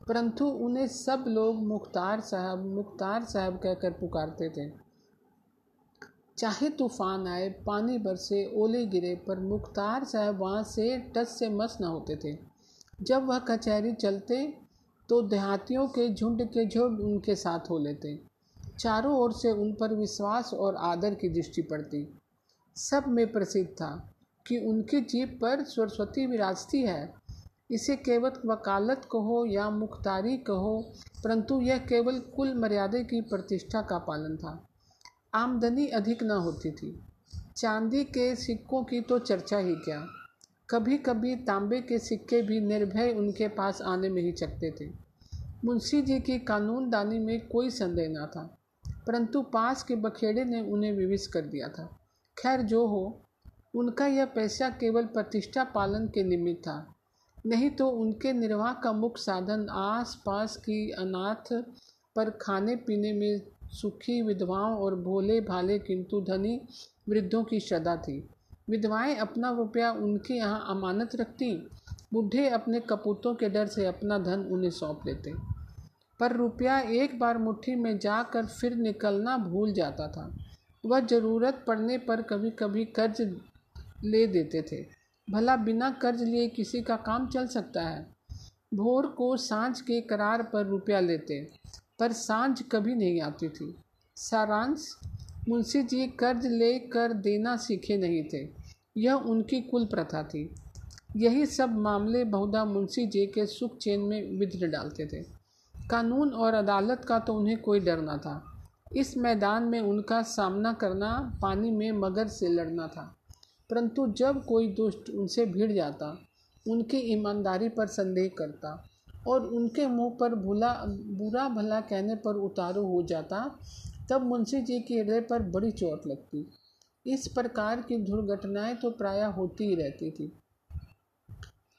परंतु उन्हें सब लोग मुख्तार साहब मुख्तार साहब कहकर पुकारते थे। चाहे तूफ़ान आए, पानी बरसे, ओले गिरे, पर मुख्तार साहब वहाँ से टस से मस न होते थे। जब वह कचहरी चलते तो देहातियों के झुंड के झुंड उनके साथ हो लेते। चारों ओर से उन पर विश्वास और आदर की दृष्टि पड़ती। सब में प्रसिद्ध था कि उनकी जीप पर सरस्वती विराजती है। इसे केवल वकालत कहो या मुख्तारी कहो, परंतु यह केवल कुल मर्यादा की प्रतिष्ठा का पालन था। आमदनी अधिक न होती थी। चांदी के सिक्कों की तो चर्चा ही क्या? कभी कभी तांबे के सिक्के भी निर्भय उनके पास आने में ही चकते थे। मुंशी जी की कानूनदानी में कोई संदेह न था, परंतु पास के बखेड़े ने उन्हें विविश कर दिया था। खैर जो हो, उनका यह पैसा केवल प्रतिष्ठा पालन के निमित्त था, नहीं तो उनके निर्वाह का मुख्य साधन आस पास की अनाथ पर खाने पीने में सुखी विधवाओं और भोले भाले किंतु धनी वृद्धों की श्रद्धा थी। विधवाएँ अपना रुपया उनके यहाँ अमानत रखती, बूढ़े अपने कपूतों के डर से अपना धन उन्हें सौंप लेते पर रुपया एक बार मुट्ठी में जाकर फिर निकलना भूल जाता था। वह ज़रूरत पड़ने पर कभी कभी कर्ज ले देते थे। भला बिना कर्ज लिए किसी का काम चल सकता है? भोर को साँझ के करार पर रुपया लेते। पर साँझ कभी नहीं आती थी। सारांश, मुंशी जी कर्ज ले कर देना सीखे नहीं थे। यह उनकी कुल प्रथा थी। यही सब मामले बहुधा मुंशी जी के सुख चैन में विघ्न डालते थे। कानून और अदालत का तो उन्हें कोई डर न था। इस मैदान में उनका सामना करना पानी में मगर से लड़ना था। परंतु जब कोई दुष्ट उनसे भिड़ जाता, उनकी ईमानदारी पर संदेह करता और उनके मुँह पर भुला, बुरा भला कहने पर उतारू हो जाता, तब मुंशी जी के हृदय पर बड़ी चोट लगती। इस प्रकार की दुर्घटनाएँ तो प्रायः होती ही रहती थी।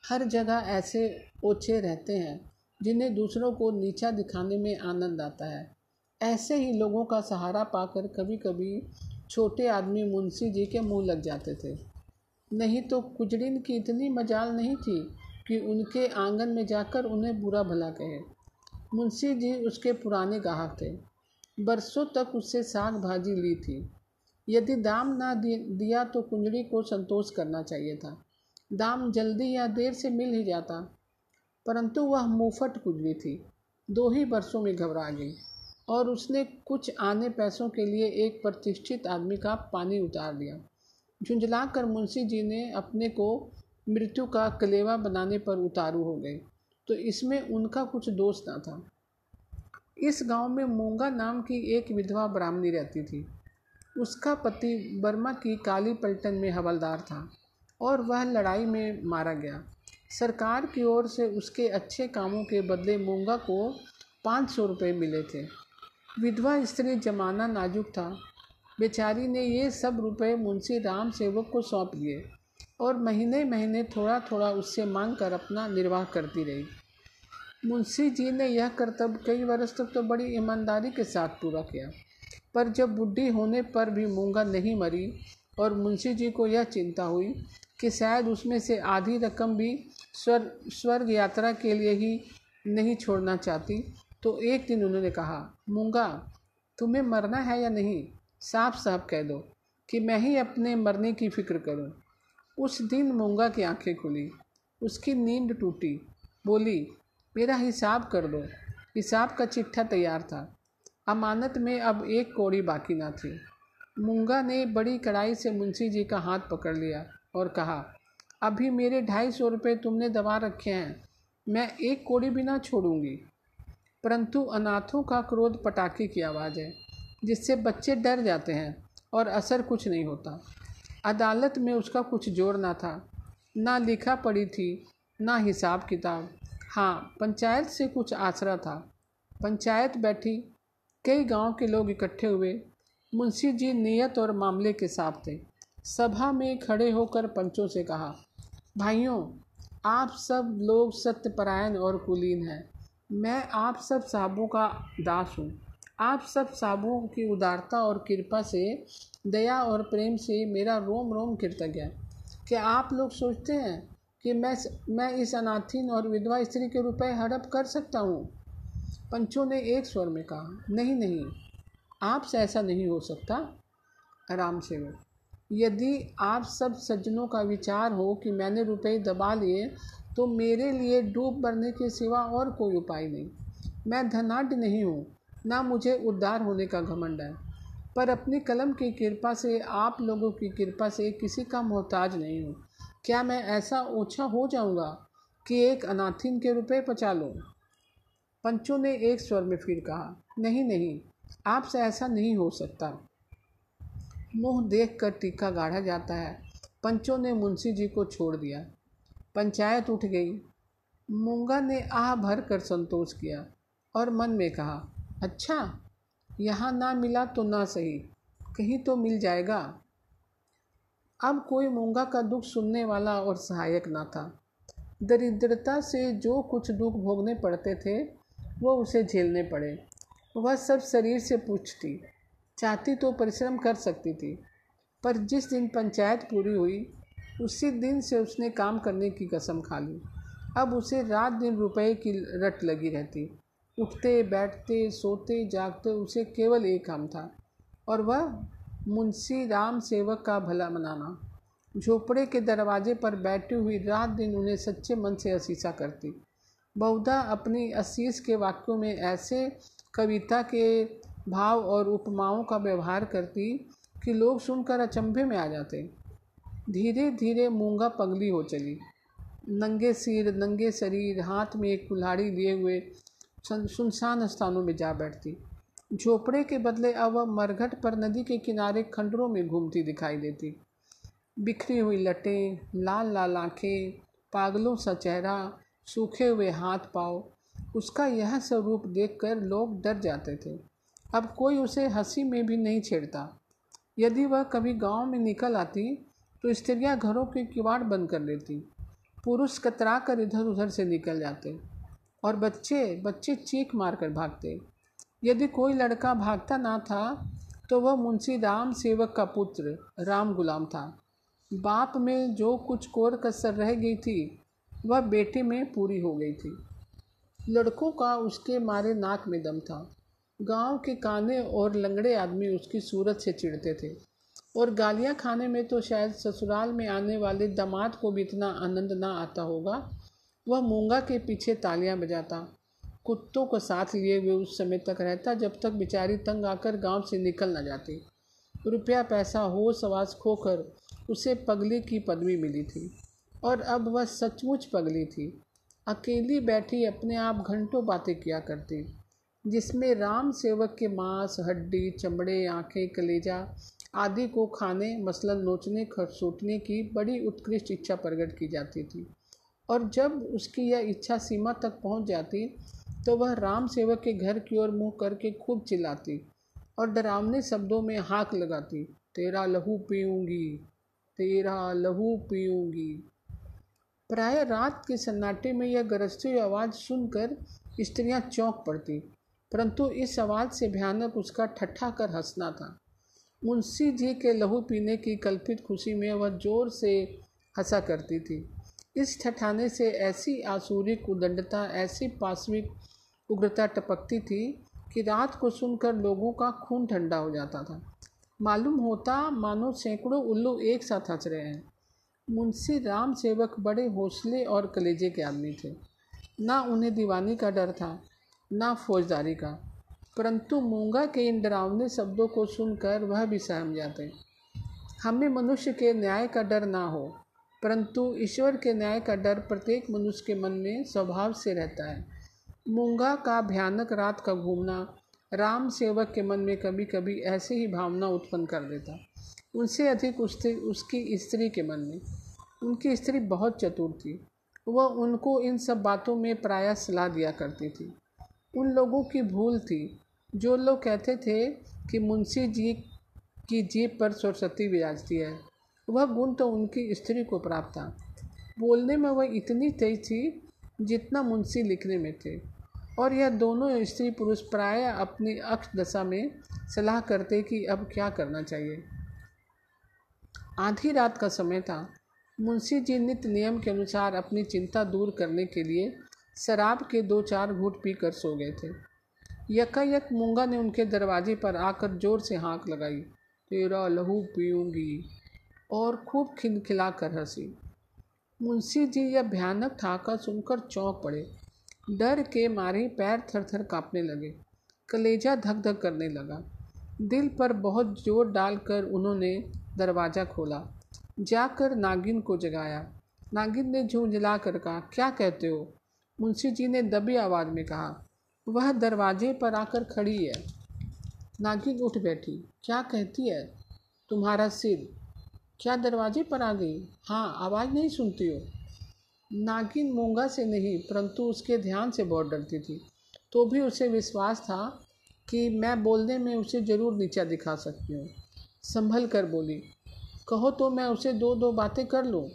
हर जगह ऐसे ओछे रहते हैं, जिन्हें दूसरों को नीचा दिखाने में आनंद आता है। ऐसे ही लोगों का सहारा पाकर कभी कभी छोटे आदमी मुंशी जी के मुँह लग जाते थे। नहीं तो कुजड़िन की इतनी मजाल नहीं थी कि उनके आँगन में जाकर उन्हें बुरा भला कहे। मुंशी जी उसके पुराने गाहक थे। बरसों तक उससे साग भाजी ली थी। यदि दाम ना दिया तो कुंजड़ी को संतोष करना चाहिए था। दाम जल्दी या देर से मिल ही जाता। परंतु वह मुफट कुजड़ी थी। दो ही बरसों में घबरा गई और उसने कुछ आने पैसों के लिए एक प्रतिष्ठित आदमी का पानी उतार दिया। झुंझला कर मुंशी जी ने अपने को मृत्यु का कलेवा बनाने पर उतारू हो गए। तो इसमें उनका कुछ दोष ना था। इस गाँव में मूँगा नाम की एक विधवा ब्राह्मणी रहती थी। उसका पति बर्मा की काली पलटन में हवलदार था और वह लड़ाई में मारा गया। सरकार की ओर से उसके अच्छे कामों के बदले मूँगा को पाँच सौ रुपये मिले थे। विधवा स्त्री जमाना नाजुक था। बेचारी ने ये सब रुपए मुंशी राम सेवक को सौंप दिए और महीने महीने थोड़ा थोड़ा उससे मांग कर अपना निर्वाह करती रही मुंशी जी ने यह कर्तव्य कई वर्ष तक तो बड़ी ईमानदारी के साथ पूरा किया, पर जब बुढ़ी होने पर भी मूँगा नहीं मरी और मुंशी जी को यह चिंता हुई कि शायद उसमें से आधी रकम भी स्वर, स्वर्ग यात्रा के लिए ही नहीं छोड़ना चाहती तो एक दिन उन्होंने कहा, मूँगा, तुम्हें मरना है या नहीं साफ़ साफ़ कह दो कि मैं ही अपने मरने की फ़िक्र करूँ। उस दिन मूँगा की आँखें खुली, उसकी नींद टूटी। बोली, मेरा हिसाब कर दो हिसाब का चिट्ठा तैयार था। अमानत में अब एक कौड़ी बाकी ना थी। मूँगा ने बड़ी कड़ाई से मुंशी जी का हाथ पकड़ लिया और कहा, अभी मेरे ढाई सौ रुपये तुमने दबा रखे हैं। मैं एक कोड़ी भी ना छोड़ूँगी। परंतु अनाथों का क्रोध पटाखे की आवाज़ है, जिससे बच्चे डर जाते हैं और असर कुछ नहीं होता। अदालत में उसका कुछ ज़ोर ना था। ना लिखा पड़ी थी, ना हिसाब किताब। हाँ पंचायत से कुछ आसरा था। पंचायत बैठी, कई गाँव के लोग इकट्ठे हुए। मुंशी जी नियत और मामले के साथ थे। सभा में खड़े होकर पंचों से कहा, भाइयों, आप सब लोग सत्यपरायण और कुलीन हैं। मैं आप सब साहबों का दास हूँ। आप सब साहबों की उदारता और कृपा से दया और प्रेम से मेरा रोम रोम कृतज्ञ है क्या आप लोग सोचते हैं कि मैं मैं इस अनाथिन और विधवा स्त्री के रुपए हड़प कर सकता हूँ? पंचों ने एक स्वर में कहा, नहीं नहीं आपसे ऐसा नहीं हो सकता। आराम से वो यदि आप सब सज्जनों का विचार हो कि मैंने रुपए दबा लिए तो मेरे लिए डूब मरने के सिवा और कोई उपाय नहीं। मैं धनाढ़ नहीं हूँ, ना मुझे उद्धार होने का घमंड है। पर अपनी कलम की कृपा से, आप लोगों की कृपा से किसी का मोहताज नहीं हूँ। क्या मैं ऐसा ओछा हो जाऊँगा कि एक अनाथिन के रुपए पचा लूँ? पंचों ने एक स्वर में फिर कहा, नहीं नहीं आपसे ऐसा नहीं हो सकता। मुँह देख कर टीका गाढ़ा जाता है। पंचों ने मुंशी जी को छोड़ दिया। पंचायत उठ गई। मूँगा ने आह भर कर संतोष किया और मन में कहा अच्छा यहाँ ना मिला तो ना सही। कहीं तो मिल जाएगा। अब कोई मूँगा का दुख सुनने वाला और सहायक ना था। दरिद्रता से जो कुछ दुख भोगने पड़ते थे, वो उसे झेलने पड़े। वह सब शरीर से पूछती। चाहती तो परिश्रम कर सकती थी, पर जिस दिन पंचायत पूरी हुई, उसी दिन से उसने काम करने की कसम खा ली। अब उसे रात दिन रुपए की रट लगी रहती। उठते, बैठते, सोते, जागते, उसे केवल एक काम था, और वह मुंशी राम सेवक का भला मनाना। झोपड़े के दरवाजे पर बैठी हुई रात दिन उन्हें सच्चे मन से असीसा करती। बहुधा अपनी असीस के वाक्यों में ऐसे कविता के भाव और उपमाओं का व्यवहार करती कि लोग सुनकर अचंभे में आ जाते। धीरे धीरे मूँगा पगली हो चली। नंगे सिर, नंगे शरीर, हाथ में एक कुल्हाड़ी लिए हुए सुनसान स्थानों में जा बैठती। झोपड़े के बदले अब वह मरघट पर नदी के किनारे खंडरों में घूमती दिखाई देती। बिखरी हुई लटें, लाल लाल आँखें, पागलों सा चेहरा, सूखे हुए हाथ पाँव, उसका यह स्वरूप देखकर लोग डर जाते थे। अब कोई उसे हँसी में भी नहीं छेड़ता। यदि वह कभी गाँव में निकल आती तो स्त्रियाँ घरों के किवाड़ बंद कर लेती पुरुष कतरा कर इधर उधर से निकल जाते। और बच्चे बच्चे चीख मार कर भागते। यदि कोई लड़का भागता ना था तो वह मुंशी राम सेवक का पुत्र, राम गुलाम था। बाप में जो कुछ कोर कसर रह गई थी, वह बेटे में पूरी हो गई थी। लड़कों का उसके मारे नाक में दम था। गाँव के काने और लंगड़े आदमी उसकी सूरत से चिढ़ते थे। और गालियाँ खाने में तो शायद ससुराल में आने वाले दामाद को भी इतना आनंद ना आता होगा। वह मूँगा के पीछे तालियाँ बजाता। कुत्तों को साथ लिए हुए उस समय तक रहता जब तक बेचारी तंग आकर गाँव से निकल न जाती। रुपया पैसा हो सवास खोकर उसे पगली की पदवी मिली थी। और अब वह सचमुच पगली थी। अकेली बैठी अपने आप घंटों बातें किया करती, जिसमें राम सेवक के मांस, हड्डी, चमड़े, आँखें, कलेजा आदि को खाने, मसलन नोचने, खरसोटने की बड़ी उत्कृष्ट इच्छा प्रकट की जाती थी। और जब उसकी यह इच्छा सीमा तक पहुँच जाती तो वह राम सेवक के घर की ओर मुँह करके खूब चिल्लाती और डरावने शब्दों में हाँक लगाती, तेरा लहू पीऊँगी, तेरा लहू पीऊँगी। प्राय रात के सन्नाटे में यह गरजती हुई आवाज़ सुनकर स्त्रियाँ चौंक पड़ती, परंतु इस आवाज़ से भयानक उसका ठट्ठा कर हंसना था। मुंशी जी के लहू पीने की कल्पित खुशी में वह ज़ोर से हंसा करती थी। इस ठठाने से ऐसी आसुरिक उदंडता, ऐसी पाश्विक उग्रता टपकती थी कि रात को सुनकर लोगों का खून ठंडा हो जाता था। मालूम होता मानो सैकड़ों उल्लू एक साथ हंस रहे हैं। मुंशी राम सेवक बड़े हौसले और कलेजे के आदमी थे। ना उन्हें दीवानी का डर था, ना फौजदारी का। परंतु मूँगा के इन डरावने शब्दों को सुनकर वह भी सहम जाते। हमें मनुष्य के न्याय का डर ना हो परंतु ईश्वर के न्याय का डर प्रत्येक मनुष्य के मन में स्वभाव से रहता है। मूँगा का भयानक रात का घूमना, राम सेवक के मन में कभी कभी ऐसी ही भावना उत्पन्न कर देता। उनसे अधिक उससे उसकी स्त्री के मन में। उनकी स्त्री बहुत चतुर थी। वह उनको इन सब बातों में प्रायः सलाह दिया करती थी। उन लोगों की भूल थी। जो लोग कहते थे कि मुंशी जी की जीप पर सरस्वती विराजती है। वह गुण तो उनकी स्त्री को प्राप्त था। बोलने में वह इतनी तेज थी जितना मुंशी लिखने में थे। और यह दोनों स्त्री पुरुष प्राय अपनी अक्ष दशा में सलाह करते कि अब क्या करना चाहिए। आधी रात का समय था। मुंशी जी नित्य नियम के अनुसार अपनी चिंता दूर करने के लिए शराब के दो चार घूट पीकर सो गए थे। यकायक मूँगा ने उनके दरवाजे पर आकर ज़ोर से हाँक लगाई। तेरा लहू पीऊँगी। और खूब खिलखिला कर हँसी। मुंशी जी यह भयानक ठाका सुनकर चौंक पड़े। डर के मारे पैर थर थर काँपने लगे। कलेजा धक धक करने लगा। दिल पर बहुत ज़ोर डालकर उन्होंने दरवाज़ा खोला। जाकर नागिन को जगाया। नागिन ने झूंझला कर कहा, क्या कहते हो? मुंशी जी ने दबी आवाज़ में कहा, वह दरवाजे पर आकर खड़ी है। नागिन उठ बैठी, क्या कहती है? तुम्हारा सिर क्या दरवाजे पर आ गई? हाँ आवाज़ नहीं सुनती हो। नागिन मूँगा से नहीं, परंतु उसके ध्यान से बहुत डरती थी। तो भी उसे विश्वास था कि मैं बोलने में उसे ज़रूर नीचा दिखा सकती हूँ। संभल कर बोली, कहो तो मैं उसे दो दो बातें कर लूँ?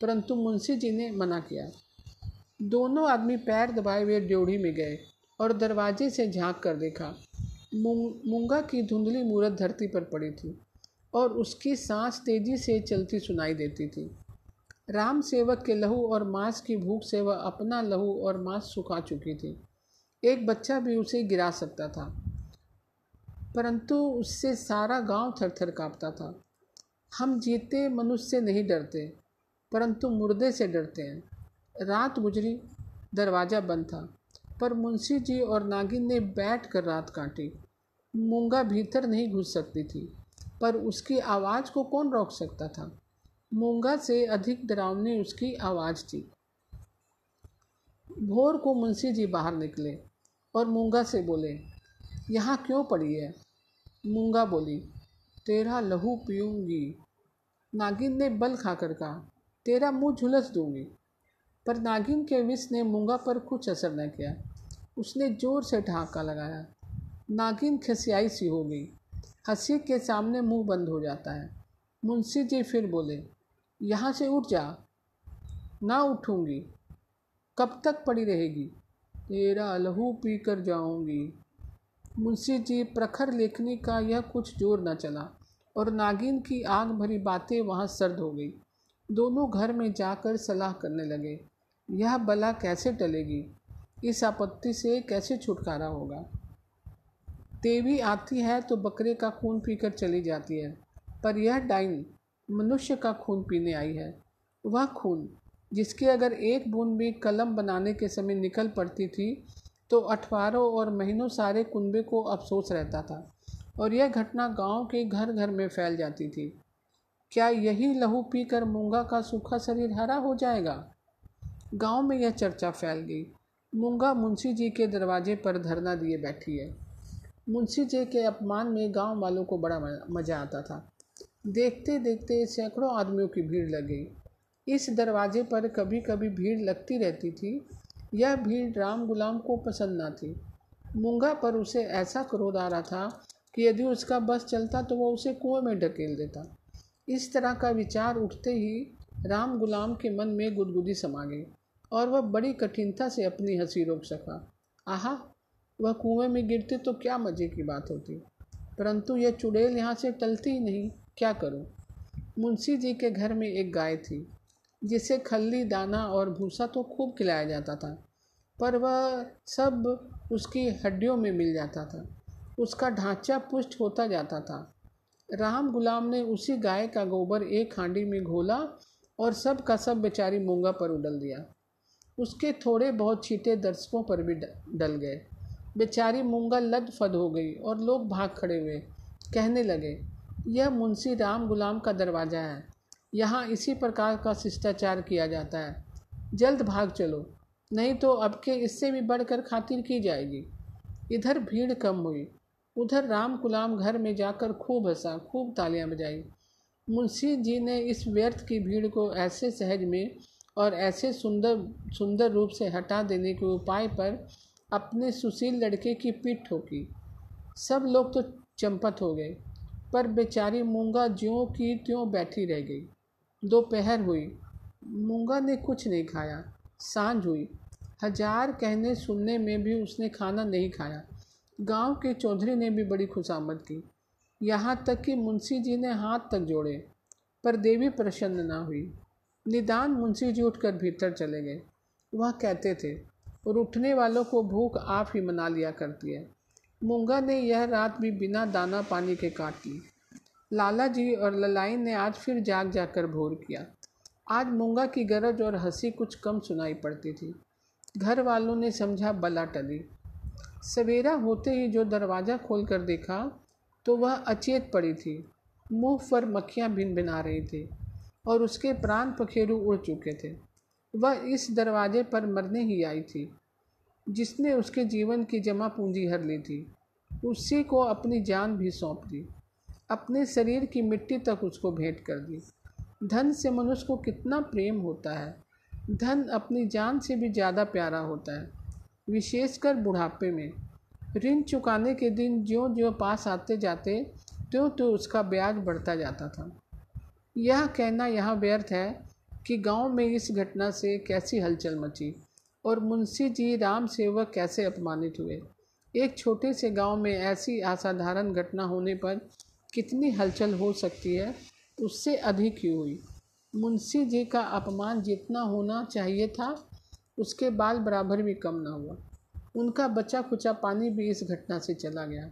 परंतु मुंशी जी ने मना किया। दोनों आदमी पैर दबाए हुए ड्योढ़ी में गए और दरवाजे से झाँक कर देखा। मूँगा की धुंधली मूरत धरती पर पड़ी थी। और उसकी सांस तेज़ी से चलती सुनाई देती थी। राम सेवक के लहू और मांस की भूख से वह अपना लहू और मांस सुखा चुकी थी। एक बच्चा भी उसे गिरा सकता था, परंतु उससे सारा गाँव थर थर काँपता था। हम जीते, मनुष्य से नहीं डरते, परंतु मुर्दे से डरते हैं। रात गुजरी, दरवाज़ा बंद था, पर मुंशी जी और नागिन ने बैठ कर रात काटी। मूँगा भीतर नहीं घुस सकती थी। पर उसकी आवाज़ को कौन रोक सकता था? मूँगा से अधिक डरावनी उसकी आवाज़ थी भोर को मुंशी जी बाहर निकले और मूँगा से बोले, यहाँ क्यों पड़ी है? मूँगा बोली, तेरा लहू पीऊँगी। नागिन ने बल खाकर कहा, तेरा मुँह झुलस दूँगी। पर नागिन के विष ने मूँगा पर कुछ असर न किया। उसने ज़ोर से ठहाका लगाया। नागिन खसियाई सी हो गई। हँसी के सामने मुँह बंद हो जाता है। मुंशी जी फिर बोले, यहाँ से उठ जा। ना उठूँगी। कब तक पड़ी रहेगी? तेरा लहू पी कर जाऊँगी। मुंशी जी प्रखर लेखनी का यह कुछ ज़ोर न चला और नागिन की आग भरी बातें वहाँ सर्द हो गई। दोनों घर में जाकर सलाह करने लगे, यह बला कैसे टलेगी? इस आपत्ति से कैसे छुटकारा होगा? देवी आती है तो बकरे का खून पीकर चली जाती है, पर यह डाइन मनुष्य का खून पीने आई है। वह खून, जिसके अगर एक बूंद भी कलम बनाने के समय निकल पड़ती थी तो अठवारों और महीनों सारे कुंबे को अफसोस रहता था, और यह घटना गाँव के घर घर में फैल जाती थी। क्या यही लहू पीकर मूँगा का सूखा शरीर हरा हो जाएगा? गाँव में यह चर्चा फैल गई। मूँगा मुंशी जी के दरवाजे पर धरना दिए बैठी है। मुंशी जी के अपमान में गाँव वालों को बड़ा मज़ा आता था। देखते देखते सैकड़ों आदमियों की भीड़ लग गई। इस दरवाजे पर कभी कभी भीड़ लगती रहती थी। यह भीड़ राम गुलाम को पसंद ना थी। मूँगा पर उसे ऐसा क्रोध आ रहा था कि यदि उसका बस चलता तो वह उसे कुएँ में ढकेल देता। इस तरह का विचार उठते ही राम गुलाम के मन में गुदगुदी समा गई और वह बड़ी कठिनता से अपनी हँसी रोक सका। आहा वह कुएँ में गिरती तो क्या मज़े की बात होती? परंतु यह चुड़ैल यहाँ से टलती ही नहीं। क्या करूँ? मुंशी जी के घर में एक गाय थी, जिसे खल्ली दाना और भूसा तो खूब खिलाया जाता था, पर वह सब उसकी हड्डियों में मिल जाता था। उसका ढांचा पुष्ट होता जाता था। राम गुलाम ने उसी गाय का गोबर एक हांडी में घोला और सब का सब बेचारी मूँगा पर उडल दिया। उसके थोड़े बहुत छीटे दर्शकों पर भी डल गए। बेचारी मूँगा लद फद हो गई और लोग भाग खड़े हुए। कहने लगे, यह मुंशी राम गुलाम का दरवाज़ा है। यहाँ इसी प्रकार का शिष्टाचार किया जाता है। जल्द भाग चलो, नहीं तो अब के इससे भी बढ़कर खातिर की जाएगी? इधर भीड़ कम हुई। उधर राम गुलाम घर में जाकर खूब हंसा, खूब तालियाँ बजाई। मुंशी जी ने इस व्यर्थ की भीड़ को ऐसे सहज में और ऐसे सुंदर सुंदर रूप से हटा देने के उपाय पर अपने सुशील लड़के की पीठ ठोकी। सब लोग तो चंपत हो गए, पर बेचारी मूँगा ज्यों की त्यों बैठी रह गई। दोपहर हुई। मूँगा ने कुछ नहीं खाया। साँझ हुई। हज़ार कहने सुनने में भी उसने खाना नहीं खाया। गाँव के चौधरी ने भी बड़ी खुशामद की। यहाँ तक कि मुंशी जी ने हाथ तक जोड़े, पर देवी प्रसन्न ना हुई। निदान मुंशी जी उठकर भीतर चले गए। वह कहते थे और उठने वालों को भूख आप ही मना लिया करती है। मूँगा ने यह रात भी बिना दाना पानी के काट ली। लाला जी और ललाइन ने आज फिर जाग जाकर भोर किया। आज मूँगा की गरज और हँसी कुछ कम सुनाई पड़ती थी। घर वालों ने समझा बला टली। सवेरा होते ही जो दरवाज़ा खोल कर देखा तो वह अचेत पड़ी थी। मुँह पर मक्खियाँ भिन भिना रही थी और उसके प्राण पखेरु उड़ चुके थे। वह इस दरवाजे पर मरने ही आई थी। जिसने उसके जीवन की जमा पूंजी हर ली थी, उसी को अपनी जान भी सौंप दी, अपने शरीर की मिट्टी तक उसको भेंट कर दी। धन से मनुष्य को कितना प्रेम होता है। धन अपनी जान से भी ज़्यादा प्यारा होता है, विशेषकर बुढ़ापे में। ऋण चुकाने के दिन ज्यों ज्यों पास आते जाते त्यों त्यों उसका ब्याज बढ़ता जाता था। यह कहना यहाँ व्यर्थ है कि गाँव में इस घटना से कैसी हलचल मची। और मुंशी जी राम सेवक कैसे अपमानित हुए? एक छोटे से गाँव में ऐसी असाधारण घटना होने पर कितनी हलचल हो सकती है? उससे अधिक ही हुई? मुंशी जी का अपमान जितना होना चाहिए था, उसके बाल बराबर भी कम ना हुआ। उनका बचा खुचा पानी भी इस घटना से चला गया।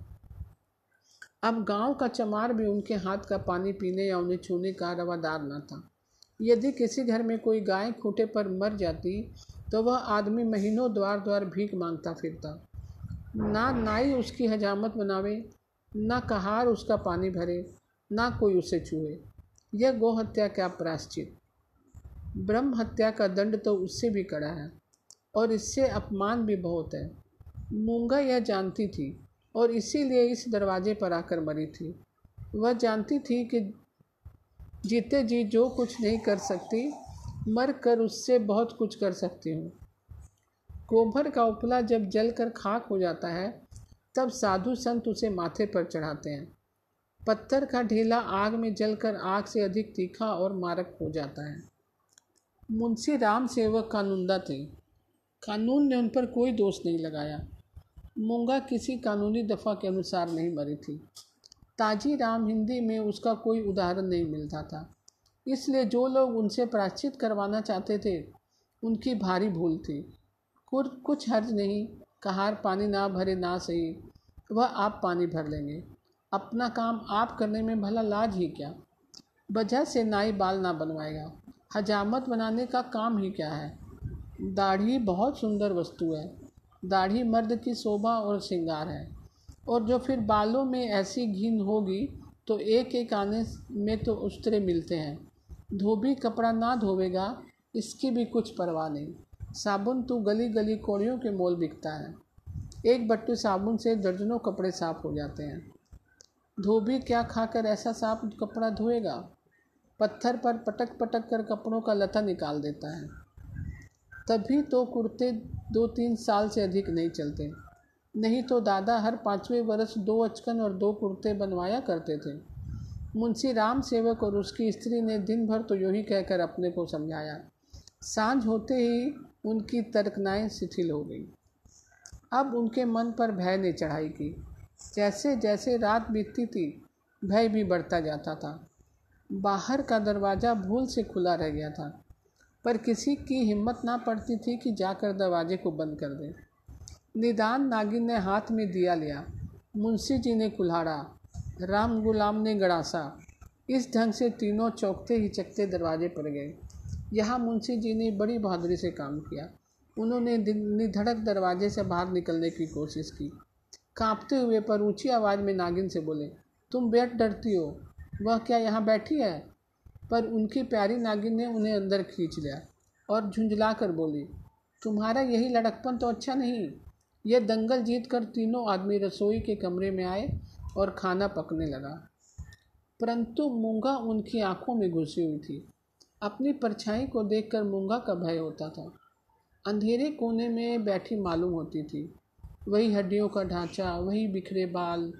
अब गाँव का चमार भी उनके हाथ का पानी पीने या उन्हें छूने का रवादार न था। यदि किसी घर में कोई गाय खूंटे पर मर जाती तो वह आदमी महीनों द्वार द्वार भीख माँगता फिरता। ना नाई उसकी हजामत बनावे ना कहार उसका पानी भरे, ना कोई उसे छुए। यह गौ हत्या का प्राश्चित ब्रह्म हत्या का दंड तो उससे भी कड़ा है, और इससे अपमान भी बहुत है। मूँगा यह जानती थी, और इसीलिए इस दरवाजे पर आकर मरी थी। वह जानती थी कि जीते जी जो कुछ नहीं कर सकती मर कर उससे बहुत कुछ कर सकती हूँ। गोबर का उपला जब जल कर खाक हो जाता है, तब साधु संत उसे माथे पर चढ़ाते हैं। पत्थर का ढेला आग में जलकर आग से अधिक तीखा और मारक हो जाता है। मुंशी राम सेवक कानूनदा थे। कानून ने उन पर कोई दोष नहीं लगाया। मूँगा किसी कानूनी दफ़ा के अनुसार नहीं मरी थी। ताजी राम हिंदी में उसका कोई उदाहरण नहीं मिलता था। इसलिए जो लोग उनसे प्राश्चित करवाना चाहते थे, उनकी भारी भूल थी। कुछ हर्ज नहीं, कहार पानी ना भरे ना सही, वह आप पानी भर लेंगे। अपना काम आप करने में भला लाज ही क्या? वजह से नाई बाल ना बनवाएगा। हजामत बनाने का काम ही क्या है? दाढ़ी बहुत सुंदर वस्तु है। दाढ़ी मर्द की शोभा और श्रृंगार है। और जो फिर बालों में ऐसी घिन होगी तो एक एक आने में तो उस्तरे मिलते हैं। धोबी कपड़ा ना धोवेगा, इसकी भी कुछ परवाह नहीं। साबुन तो गली गली कौड़ियों के मोल बिकता है। एक बट्टू साबुन से दर्जनों कपड़े साफ़ हो जाते हैं। धोबी क्या खाकर ऐसा साफ़ कपड़ा धोएगा? पत्थर पर पटक पटक कर कपड़ों का लता निकाल देता है। तभी तो कुर्ते दो तीन साल से अधिक नहीं चलते। नहीं तो दादा हर पाँचवें वर्ष दो अचकन और दो कुर्ते बनवाया करते थे। मुंशी राम सेवक और उसकी स्त्री ने दिन भर तो यूँ ही कहकर अपने को समझाया। साँझ होते ही उनकी तर्कनाएँ शिथिल हो गई। अब उनके मन पर भय ने चढ़ाई की। जैसे जैसे रात बीतती थी, भय भी बढ़ता जाता था। बाहर का दरवाज़ा भूल से खुला रह गया था, पर किसी की हिम्मत ना पड़ती थी कि जाकर दरवाजे को बंद कर दे। निदान नागिन ने हाथ में दिया लिया। मुंशी जी ने कुल्हाड़ा राम गुलाम ने गड़ासा। इस ढंग से तीनों चौकते ही चकते दरवाजे पर गए। यहाँ मुंशी जी ने बड़ी बहादुरी से काम किया। उन्होंने निधड़क दरवाजे से बाहर निकलने की कोशिश की। कांपते हुए पर ऊँची आवाज़ में नागिन से बोले, तुम बेट डरती हो। वह क्या यहाँ बैठी है? पर उनकी प्यारी नागिन ने उन्हें अंदर खींच लिया और झुंझला कर बोली, तुम्हारा यही लड़कपन तो अच्छा नहीं। यह दंगल जीत कर तीनों आदमी रसोई के कमरे में आए और खाना पकने लगा। परंतु मूँगा उनकी आँखों में घुसी हुई थी। अपनी परछाई को देखकर मूँगा का भय होता था। अंधेरे कोने में बैठी मालूम होती थी। वही हड्डियों का ढांचा, वही बिखरे बाल,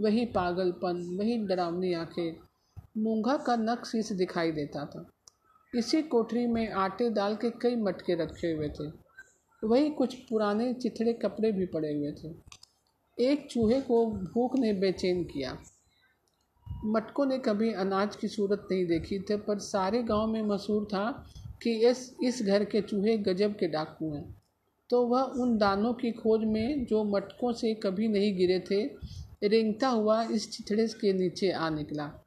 वही पागलपन, वही डरावनी आँखें मूँगा का नक्श से दिखाई देता था। इसी कोठरी में आटे दाल के कई मटके रखे हुए थे। वही कुछ पुराने चिथड़े कपड़े भी पड़े हुए थे। एक चूहे को भूख ने बेचैन किया। मटकों ने कभी अनाज की सूरत नहीं देखी थे, पर सारे गाँव में मशहूर था कि इस इस घर के चूहे गजब के डाकू हैं। तो वह उन दानों की खोज में, जो मटकों से कभी नहीं गिरे थे, रेंगता हुआ इस चिथड़े के नीचे आ निकला।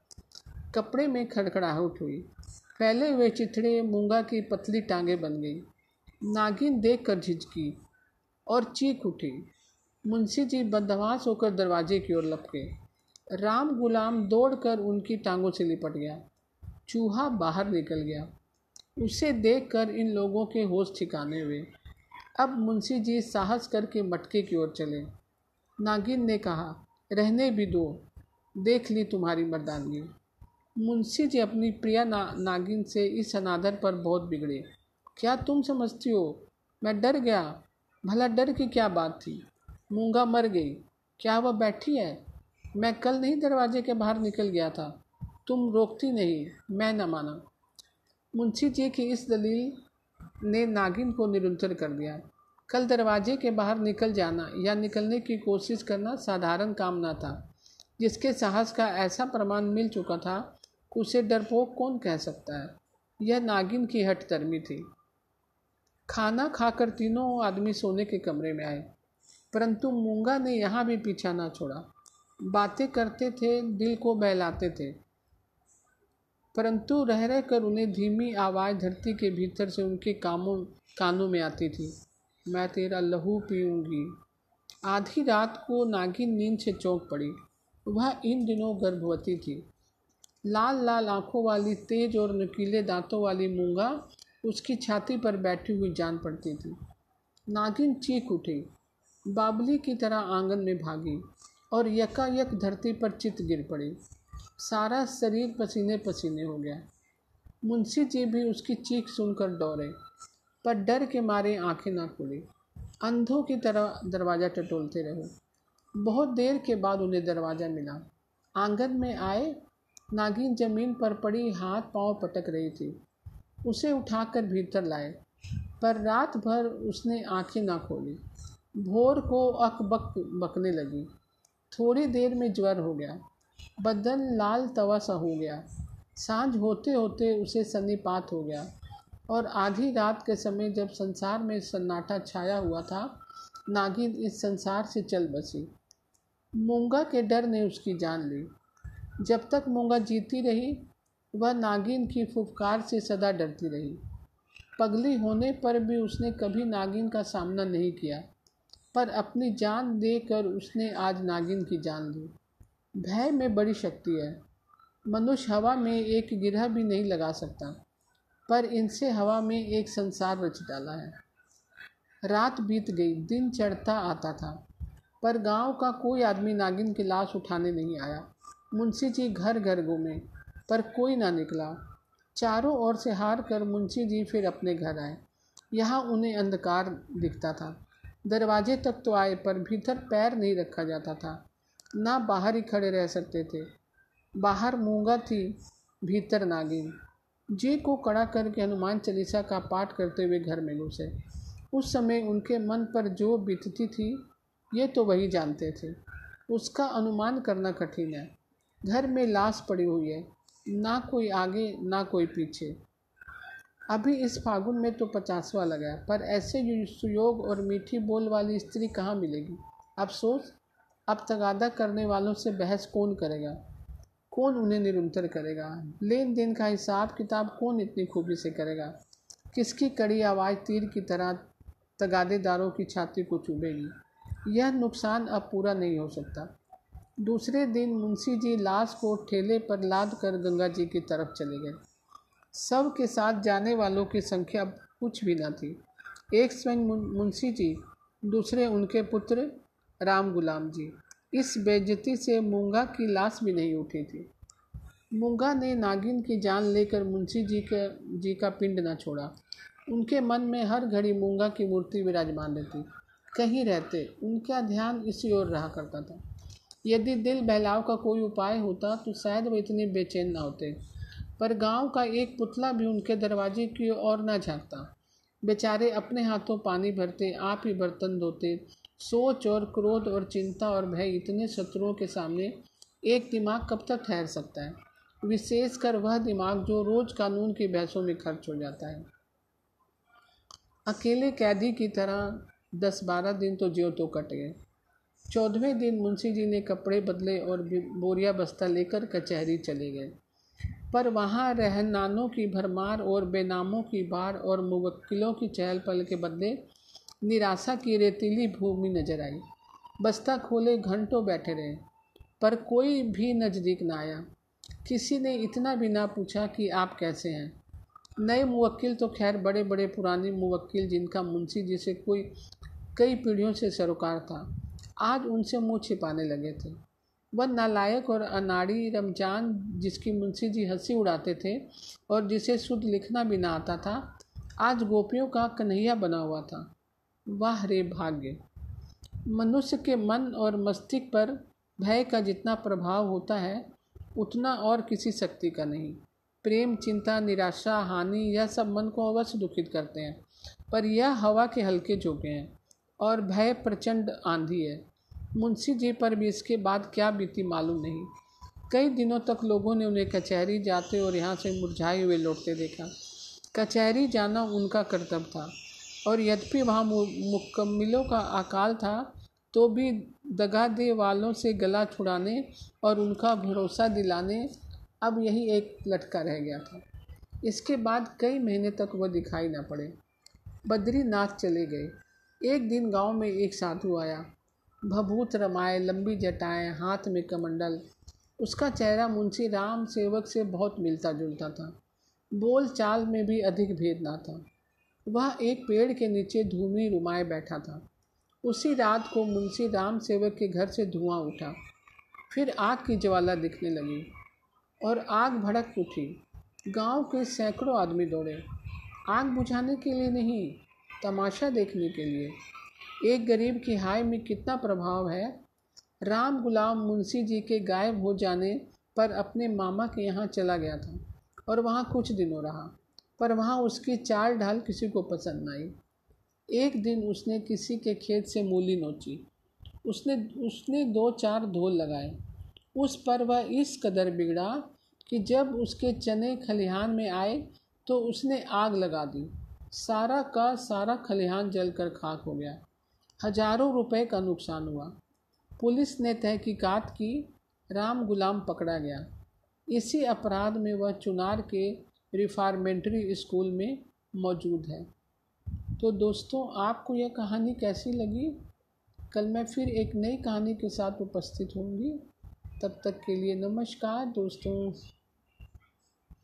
कपड़े में खड़खड़ाहट हुई। फैले हुए चिथड़े मूँगा की पतली टांगे बन गई। नागिन देख कर झिझकी और चीख उठी। मुंशी जी बदमाश होकर दरवाजे की ओर लपके। राम गुलाम दौड़कर उनकी टांगों से लिपट गया। चूहा बाहर निकल गया। उसे देखकर इन लोगों के होश ठिकाने हुए। अब मुंशी जी साहस करके मटके की ओर चले। नागिन ने कहा रहने भी दो। देख ली तुम्हारी मर्दानगी। मुंशी जी अपनी प्रिया ना, नागिन से इस अनादर पर बहुत बिगड़े। क्या तुम समझती हो? मैं डर गया। भला डर की क्या बात थी? मूँगा मर गई। क्या वह बैठी है? मैं कल नहीं दरवाजे के बाहर निकल गया था। तुम रोकती नहीं, मैं न माना। मुंशी जी की इस दलील ने नागिन को निरंतर कर दिया। कल दरवाजे के बाहर निकल जाना या निकलने की कोशिश करना साधारण काम न था। जिसके साहस का ऐसा प्रमाण मिल चुका था उसे डरपोक कौन कह सकता है? यह नागिन की हट तरमी थी। खाना खाकर तीनों आदमी सोने के कमरे में आए। परंतु मूँगा ने यहाँ भी पीछा ना छोड़ा। बातें करते थे, दिल को बहलाते थे। परंतु रह रह कर उन्हें धीमी आवाज़ धरती के भीतर से उनके कामों, कानों में आती थी। मैं तेरा लहू पीऊँगी। आधी रात को नागिन नींद से चौंक पड़ी। वह इन दिनों गर्भवती थी। लाल लाल आँखों वाली, तेज और नुकीले दांतों वाली मूँगा उसकी छाती पर बैठी हुई जान पड़ती थी। नागिन चीख उठी। बाबली की तरह आँगन में भागी और यकायक धरती पर चित गिर पड़ी। सारा शरीर पसीने पसीने हो गया। मुंशी जी भी उसकी चीख सुनकर दौड़े, पर डर के मारे आँखें ना खुली। अंधों की तरह दरवाज़ा टटोलते रहे। बहुत देर के बाद उन्हें दरवाज़ा मिला। आँगन में आए, नागिन ज़मीन पर पड़ी हाथ पाँव पटक रही थी। उसे उठाकर भीतर लाए, पर रात भर उसने आँखें ना खोली। भोर को अक बक बकने लगी। थोड़ी देर में ज्वर हो गया। बदन लाल तवा सा हो गया। साँझ होते होते उसे सन्नीपात हो गया और आधी रात के समय जब संसार में सन्नाटा छाया हुआ था, नागिन इस संसार से चल बसी। मूँगा के डर ने उसकी जान ली। जब तक मूँगा जीती रही, वह नागिन की फुफकार से सदा डरती रही। पगली होने पर भी उसने कभी नागिन का सामना नहीं किया। पर अपनी जान देकर उसने आज नागिन की जान ली भय में बड़ी शक्ति है। मनुष्य हवा में एक गिरह भी नहीं लगा सकता, पर इनसे हवा में एक संसार रच डाला है। रात बीत गई, दिन चढ़ता आता था, पर गाँव का कोई आदमी नागिन की लाश उठाने नहीं आया। मुंशी जी घर घर घूमे, पर कोई ना निकला। चारों ओर से हार कर मुंशी जी फिर अपने घर आए। यहाँ उन्हें अंधकार दिखता था। दरवाजे तक तो आए, पर भीतर पैर नहीं रखा जाता था। ना बाहर ही खड़े रह सकते थे। बाहर मूँगा थी, भीतर नागिन। जी को कड़ा करके हनुमान चालीसा का पाठ करते हुए घर में घुसे। उस समय उनके मन पर जो बीतती थी, ये तो वही जानते थे। उसका अनुमान करना कठिन है। घर में लाश पड़ी हुई है। ना कोई आगे, ना कोई पीछे। अभी इस फागुन में तो पचासवा लगा है, पर ऐसे सुयोग और मीठी बोल वाली स्त्री कहाँ मिलेगी? अब सोच अब तगादा करने वालों से बहस कौन करेगा? कौन उन्हें निरंतर करेगा? लेन देन का हिसाब किताब कौन इतनी खूबी से करेगा? किसकी कड़ी आवाज़ तीर की तरह तगादेदारों की छाती को चुभेगी यह नुकसान अब पूरा नहीं हो सकता। दूसरे दिन मुंशी जी लाश को ठेले पर लाद कर गंगा जी की तरफ़ चले गए। सब के साथ जाने वालों की संख्या कुछ भी न थी। एक स्वयं मुंशी जी, दूसरे उनके पुत्र राम गुलाम जी। इस बेजती से मूँगा की लाश भी नहीं उठी थी। मूँगा ने नागिन की जान लेकर मुंशी जी के, जी का पिंड न छोड़ा। उनके मन में हर घड़ी मूँगा की मूर्ति विराजमान रहती। कहीं रहते, उनका ध्यान इसी ओर रहा करता था। यदि दिल बहलाव का कोई उपाय होता तो शायद वे इतने बेचैन ना होते। पर गाँव का एक पुतला भी उनके दरवाजे की ओर न झांकता। बेचारे अपने हाथों पानी भरते, आप ही बर्तन धोते। सोच और क्रोध और चिंता और भय इतने शत्रुओं के सामने एक दिमाग कब तक ठहर सकता है? विशेषकर वह दिमाग जो रोज कानून की बहसों में खर्च हो जाता है। अकेले कैदी की तरह दस बारह दिन तो ज्यो तो कट गए। चौदहवें दिन मुंशी जी ने कपड़े बदले और बोरिया बस्ता लेकर कचहरी चले गए। पर वहाँ रहनानों की भरमार और बेनामों की बाढ़ और मुवक्किलों की चहल पहल के बदले निराशा की रेतीली भूमि नज़र आई। बस्ता खोले घंटों बैठे रहे, पर कोई भी नज़दीक ना आया। किसी ने इतना भी ना पूछा कि आप कैसे हैं। नए मुवक्किल तो खैर बड़े बड़े पुराने मुवक्किल जिनका मुंशी जिसे कोई, कई पीढ़ियों से सरोकार था, आज उनसे मुँह छिपाने लगे थे। वह नालायक और अनाड़ी रमज़ान, जिसकी मुंशी जी हँसी उड़ाते थे और जिसे शुद्ध लिखना भी ना आता था, आज गोपियों का कन्हैया बना हुआ था। वाह रे भाग्य! मनुष्य के मन और मस्तिष्क पर भय का जितना प्रभाव होता है, उतना और किसी शक्ति का नहीं। प्रेम, चिंता, निराशा, हानि, यह सब मन को अवश्य दुखित करते हैं, पर यह हवा के हल्के झोंके हैं और भय प्रचंड आंधी है। मुंशी जी पर भी इसके बाद क्या बीती मालूम नहीं। कई दिनों तक लोगों ने उन्हें कचहरी जाते और यहाँ से मुरझाए हुए लौटते देखा। कचहरी जाना उनका कर्तव्य था, और यद्यपि वहाँ मुकम्मिलों का अकाल था तो भी दगा दे वालों से गला छुड़ाने और उनका भरोसा दिलाने अब यही एक लटका रह गया था। इसके बाद कई महीने तक वह दिखाई ना पड़े। बद्रीनाथ चले गए। एक दिन गाँव में एक साधु आया। भभूत रमाए, लंबी जटाएँ, हाथ में कमंडल। उसका चेहरा मुंशी राम सेवक से बहुत मिलता जुलता था। बोल चाल में भी अधिक भेद ना था। वह एक पेड़ के नीचे धूमी रुमाए बैठा था। उसी रात को मुंशी राम सेवक के घर से धुआँ उठा। फिर आग की ज्वाला दिखने लगी और आग भड़क उठी। गाँव के सैकड़ों आदमी दौड़े। आग बुझाने के लिए नहीं, तमाशा देखने के लिए। एक गरीब की हाय में कितना प्रभाव है? राम गुलाम मुंशी जी के गायब हो जाने पर अपने मामा के यहाँ चला गया था और वहाँ कुछ दिनों रहा, पर वहाँ उसकी चाल ढाल किसी को पसंद न आई एक दिन उसने किसी के खेत से मूली नोची। उसने उसने दो चार धोल लगाए। उस पर वह इस कदर बिगड़ा कि जब उसके चने खलिहान में आए तो उसने आग लगा दी। सारा का सारा खलिहान जलकर खाक हो गया। हज़ारों रुपए का नुकसान हुआ। पुलिस ने तहकीकात की, राम गुलाम पकड़ा गया। इसी अपराध में वह चुनार के रिफार्मेंट्री स्कूल में मौजूद है। तो दोस्तों, आपको यह कहानी कैसी लगी? कल मैं फिर एक नई कहानी के साथ उपस्थित होंगी। तब तक के लिए नमस्कार दोस्तों।